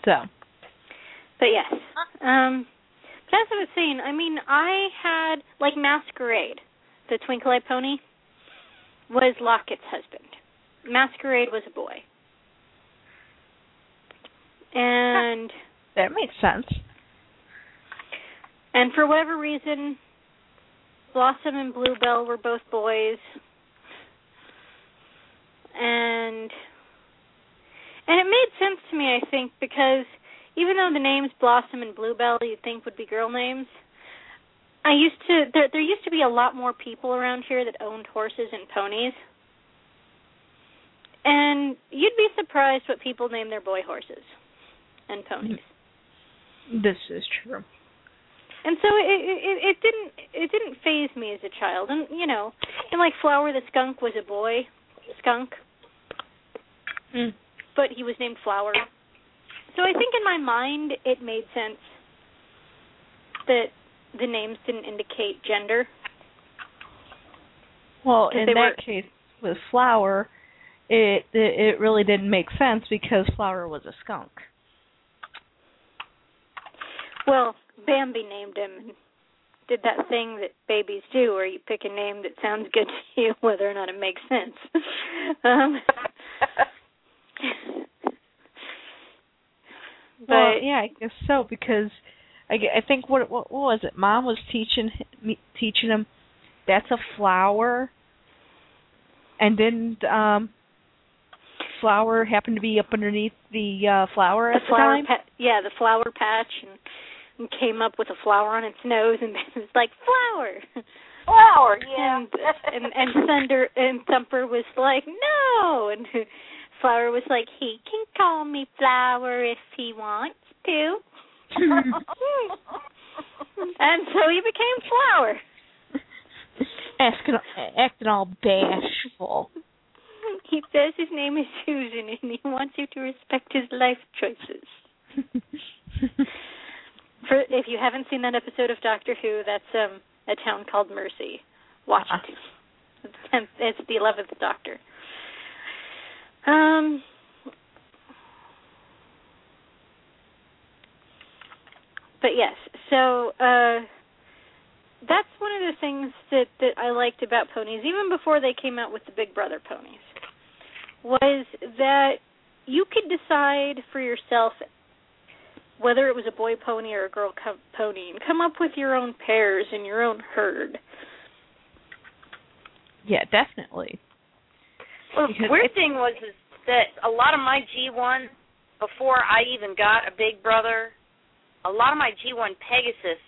So, But yes. Um as I was saying, I mean I had like Masquerade, the Twinkle Eye pony, was Locket's husband. Masquerade was a boy. And that makes sense. And for whatever reason Blossom and Bluebell were both boys. And and it made sense to me, I think, because even though the names Blossom and Bluebell you'd think would be girl names, I used to there there used to be a lot more people around here that owned horses and ponies. And you'd be surprised what people name their boy horses and ponies. This is true. And so it, it it didn't it didn't phase me as a child. And you know, and like Flower the skunk was a boy skunk, Mm. but he was named Flower. So I think in my mind it made sense that the names didn't indicate gender. Well, in that were- case, with Flower, it, it it really didn't make sense because Flower was a skunk. Well, Bambi named him and did that thing that babies do where you pick a name that sounds good to you whether or not it makes sense. um but well, yeah, I guess so because I, I think what, what what was it? Mom was teaching me teaching him that's a flower, and didn't um flower happen to be up underneath the uh flower at the the flower time? pa- yeah the flower patch and, and came up with a flower on its nose and it was like flower! Flower, yeah. and and and thunder and thumper was like no! And flower was like he can call me flower if he wants to. And so he became flower. Asking, acting all bashful. he says his name is susan and he wants you to respect his life choices For if you haven't seen that episode of Doctor Who, that's um a town called Mercy. Watch Uh-uh. it. It's, it's the eleventh Doctor. Um. But yes, so uh that's one of the things that that I liked about ponies, even before they came out with the Big Brother ponies, was that you could decide for yourself whether it was a boy pony or a girl co- pony, and come up with your own pairs and your own herd. Yeah, definitely. Well, the weird thing was is that a lot of my G1 before I even got a big brother, a lot of my G1 Pegasus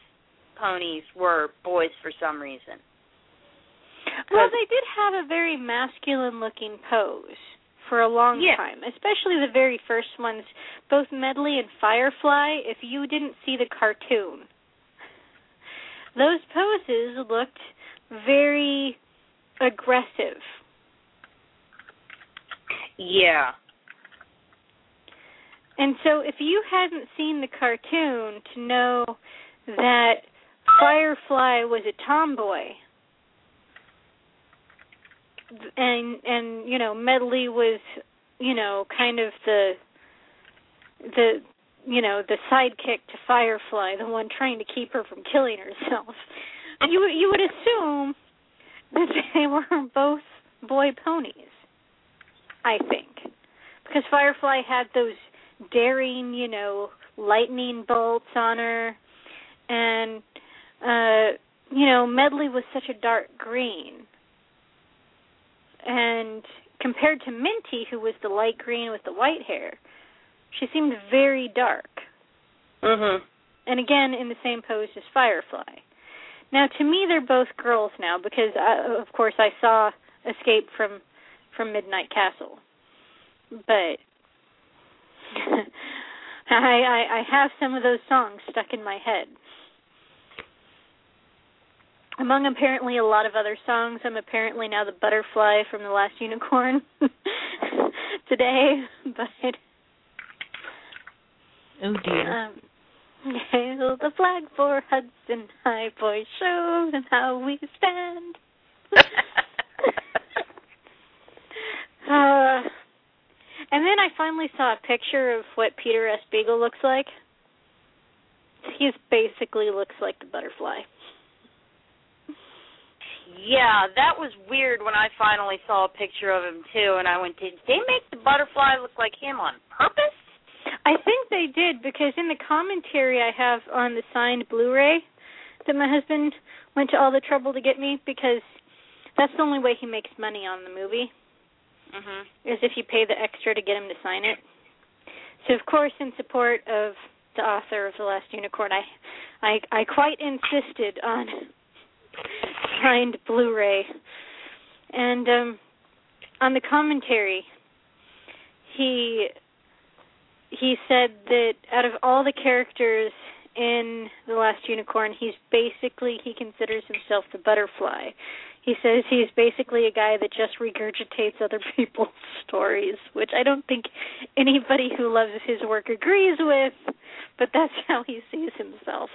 ponies were boys for some reason. Well, they did have a very masculine looking pose for a long Yeah. time, especially the very first ones, both Medley and Firefly. If you didn't see the cartoon, those poses looked very aggressive. Yeah. And so if you hadn't seen the cartoon to know that Firefly was a tomboy and and you know Medley was you know kind of the the you know the sidekick to Firefly, the one trying to keep her from killing herself. And you you would assume that they were both boy ponies. I think. Because Firefly had those daring, you know, lightning bolts on her and uh you know, Medley was such a dark green. And compared to Minty who was the light green with the white hair, she seemed very dark. Mhm. And again in the same pose as Firefly. Now to me they're both girls now because I, of course I saw Escape from from Midnight Castle. But I, I I have some of those songs stuck in my head. Among apparently a lot of other songs, I'm apparently now the butterfly from the last unicorn today, but Oh dear. um hail the flag for Hudson High Boys show them how we stand. Uh, and then I finally saw a picture of what Peter S. Beagle looks like. He basically looks like the butterfly. Yeah, that was weird when I finally saw a picture of him too, and I went, "Did they make the butterfly look like him on purpose?" I think they did because in the commentary I have on the signed Blu-ray that my husband went to all the trouble to get me because that's the only way he makes money on the movie Mhm. is if you pay the extra to get him to sign it. So of course in support of the author of The Last Unicorn I I I quite insisted on signed Blu-ray. And um on the commentary he he said that out of all the characters in The Last Unicorn, he's basically he considers himself the butterfly. He says he's basically a guy that just regurgitates other people's stories, which I don't think anybody who loves his work agrees with, but that's how he sees himself.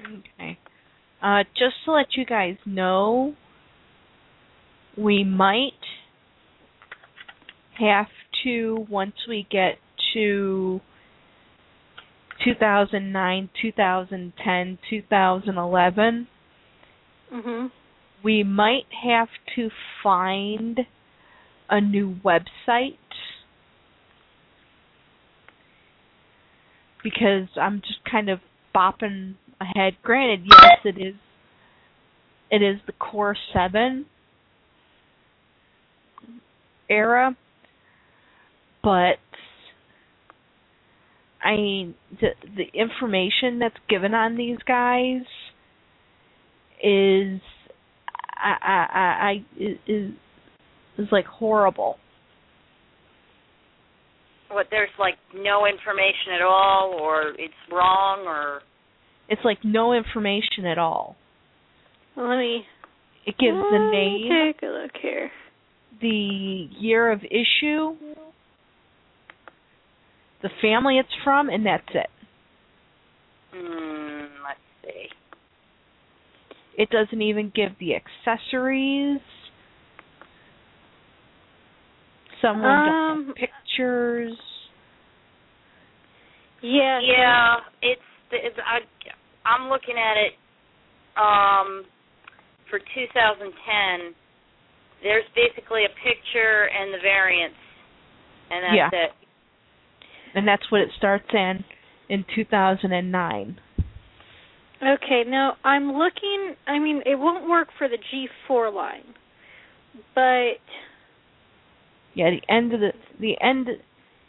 Okay. Uh, just to let you guys know, we might have to once we get to 2009, 2010, 2011, Mhm. we might have to find a new website because I'm just kind of bopping ahead. Granted, yes, it is it is the Core 7 era, but I mean the the information that's given on these guys is I I, I is is like horrible. What there's like no information at all, or it's wrong, or It's like no information at all. Well, let me It gives the name, Take a look here. the year of issue, the family it's from, and that's it. mm, let's see. It doesn't even give the accessories. Someone Um, does pictures. Yeah. Yeah, it's, it's I I'm looking at it um for 2010. There's basically a picture and the variants, and that's Yeah. it. And that's what it starts in in 2009. Okay, now I'm looking. I mean, it won't work for the G4 line, but Yeah, the end of the the end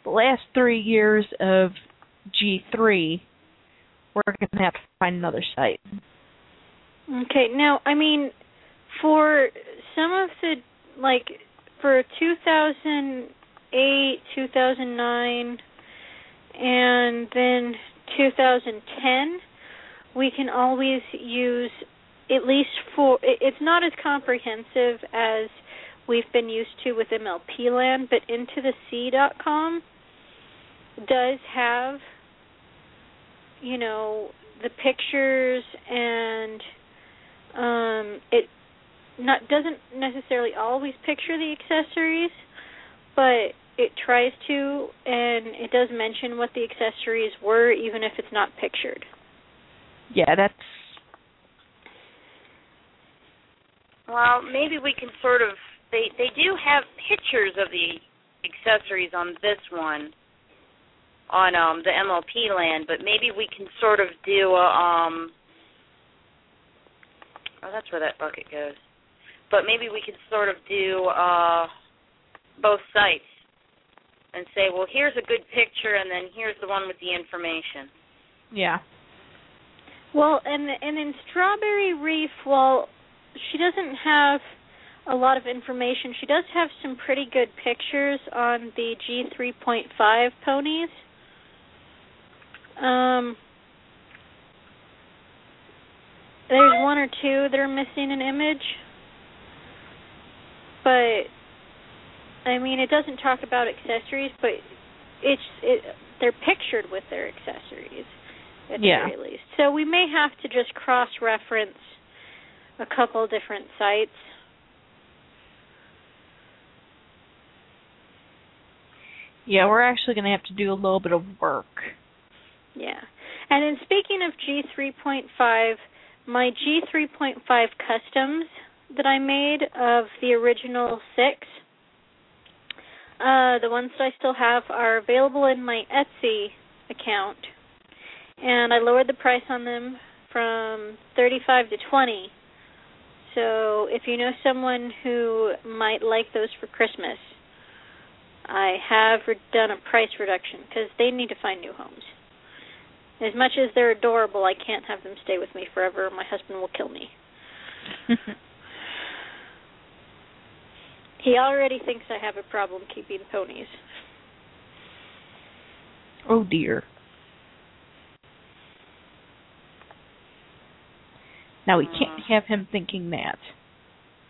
the last 3 years of G3 we're going to have to find another site. okay. Now, I mean, for some of the like for 2008, 2009, and then 2010, we can always use at least for. It's not as comprehensive as we've been used to with MLP Land, but IntoTheSea.com does have, you know, the pictures and um, it not doesn't necessarily always picture the accessories, but it tries to, and it does mention what the accessories were, even if it's not pictured. Yeah, that's Well, maybe we can sort of they they do have pictures of the accessories on this one on um the MLP land, but maybe we can sort of do a um oh that's where that bucket goes. But maybe we could sort of do uh both sites and say, well, here's a good picture and then here's the one with the information. Yeah. Well, and and in Strawberry Reef, while she doesn't have a lot of information, she does have some pretty good pictures on the G3.5 ponies. Um, there's one or two that are missing an image, but I mean, it doesn't talk about accessories, but it's it they're pictured with their accessories at Yeah. the very least. So we may have to just cross reference a couple different sites. Yeah, we're actually going to have to do a little bit of work. Yeah. And then speaking of G3.5, my G3.5 customs that I made of the original six, uh, the ones that I still have are available in my Etsy account. And I lowered the price on them from 35 to 20. So if you know someone who might like those for Christmas, I have done a price reduction because they need to find new homes. As much as they're adorable, I can't have them stay with me forever. My husband will kill me. He already thinks I have a problem keeping ponies. oh dear. Now we can't uh. have him thinking that.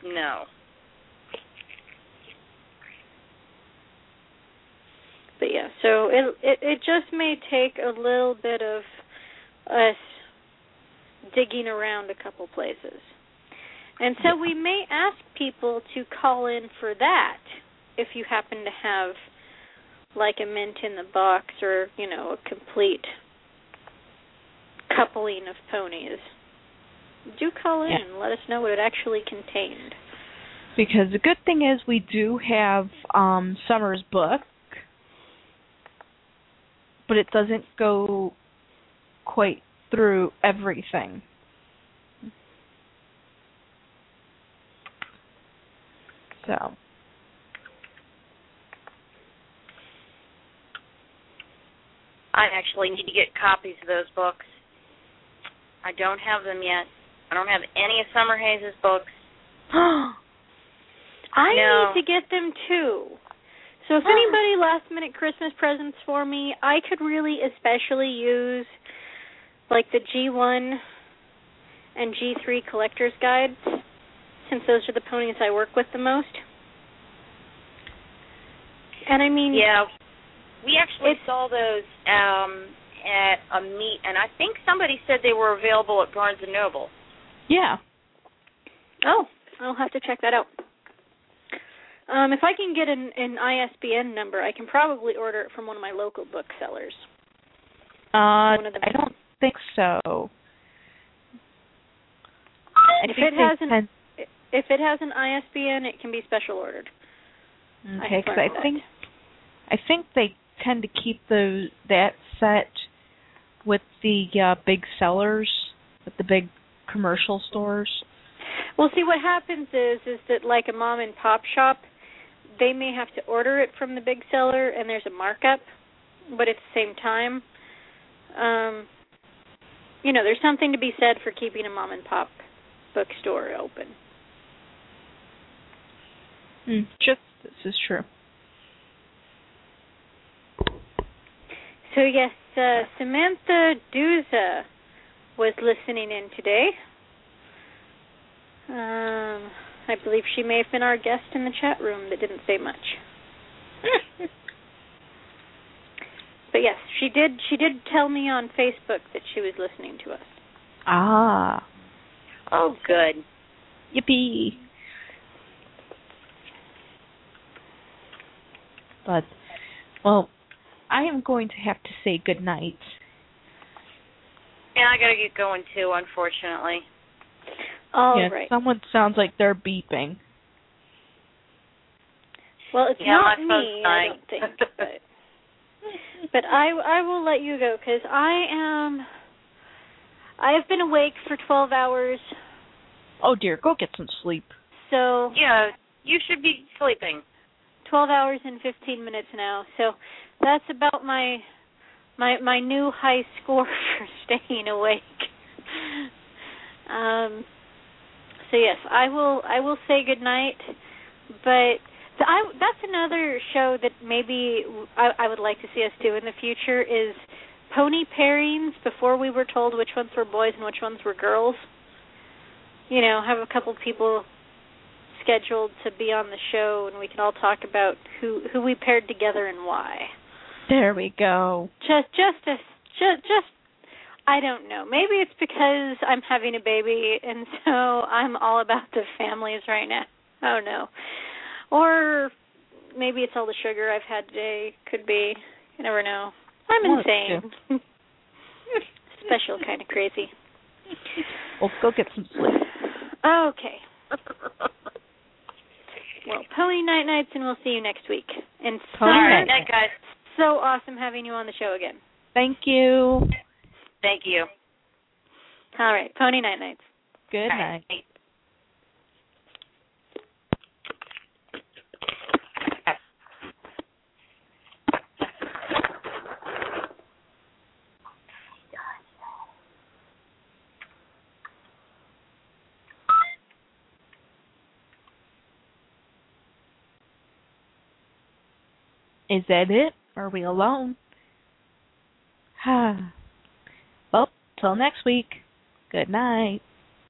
No. But yeah, so it it it just may take a little bit of us digging around a couple places. And so we may ask people to call in for that if you happen to have like a mint in the box or, you know, a complete coupling of ponies. Do call in Yeah. and let us know what it actually contained. Because the good thing is we do have um Summer's book, but it doesn't go quite through everything. So, I actually need to get copies of those books. I don't have them yet. I don't have any of Summer Hayes' books. I No. need to get them too. So if anybody last minute Christmas presents for me, I could really especially use like the G1 and G3 collector's guides since those are the ponies I work with the most. And I mean, Yeah, we actually saw those um at a meet, and I think somebody said they were available at Barnes and Noble. yeah. oh, I'll have to check that out. Um, if I can get an, an ISBN number, I can probably order it from one of my local booksellers. Uh, One of the- I don't think so. I If think it has an- If it has an ISBN, it can be special ordered. okay, because learned I think I think they tend to keep those that set with the uh, big sellers, with the big commercial stores. Well, see what happens is is that like a mom and pop shop, they may have to order it from the big seller and there's a markup, but at the same time, um you know, there's something to be said for keeping a mom and pop bookstore open. Mm, just this is true. So yes, uh, Samantha Duza was listening in today. Um, I believe she may have been our guest in the chat room that didn't say much. but yes, she did. She did tell me on Facebook that she was listening to us. Ah, Oh, good. yippee! But, well, I am going to have to say good night. Yeah, I gotta get going too, unfortunately. All yeah, right. someone sounds like they're beeping. Well, it's Yeah, not me, I don't think, but but I I will let you go because I am. I have been awake for 12 hours, Oh dear, go get some sleep. so yeah, you should be sleeping. 12 hours and 15 minutes now. So that's about my my my new high score for staying awake. Um so yes, I will I will say good night, but I that's another show that maybe I I would like to see us do in the future is pony pairings before we were told which ones were boys and which ones were girls. You know, have a couple people scheduled to be on the show and we can all talk about who who we paired together and why. There we go. Just just a just just I don't know. Maybe it's because I'm having a baby and so I'm all about the families right now. Oh no. Or maybe it's all the sugar I've had today. Could be. You never know. I'm One of the insane. Special kind of crazy. Well, go get some sleep. Okay. Well, pony night nights, and we'll see you next week. And so, Pony night. night, guys. so awesome having you on the show again. Thank you. Thank you. All right, pony night nights. Good All night. right. Is that it? Are we alone? till next week. Good night.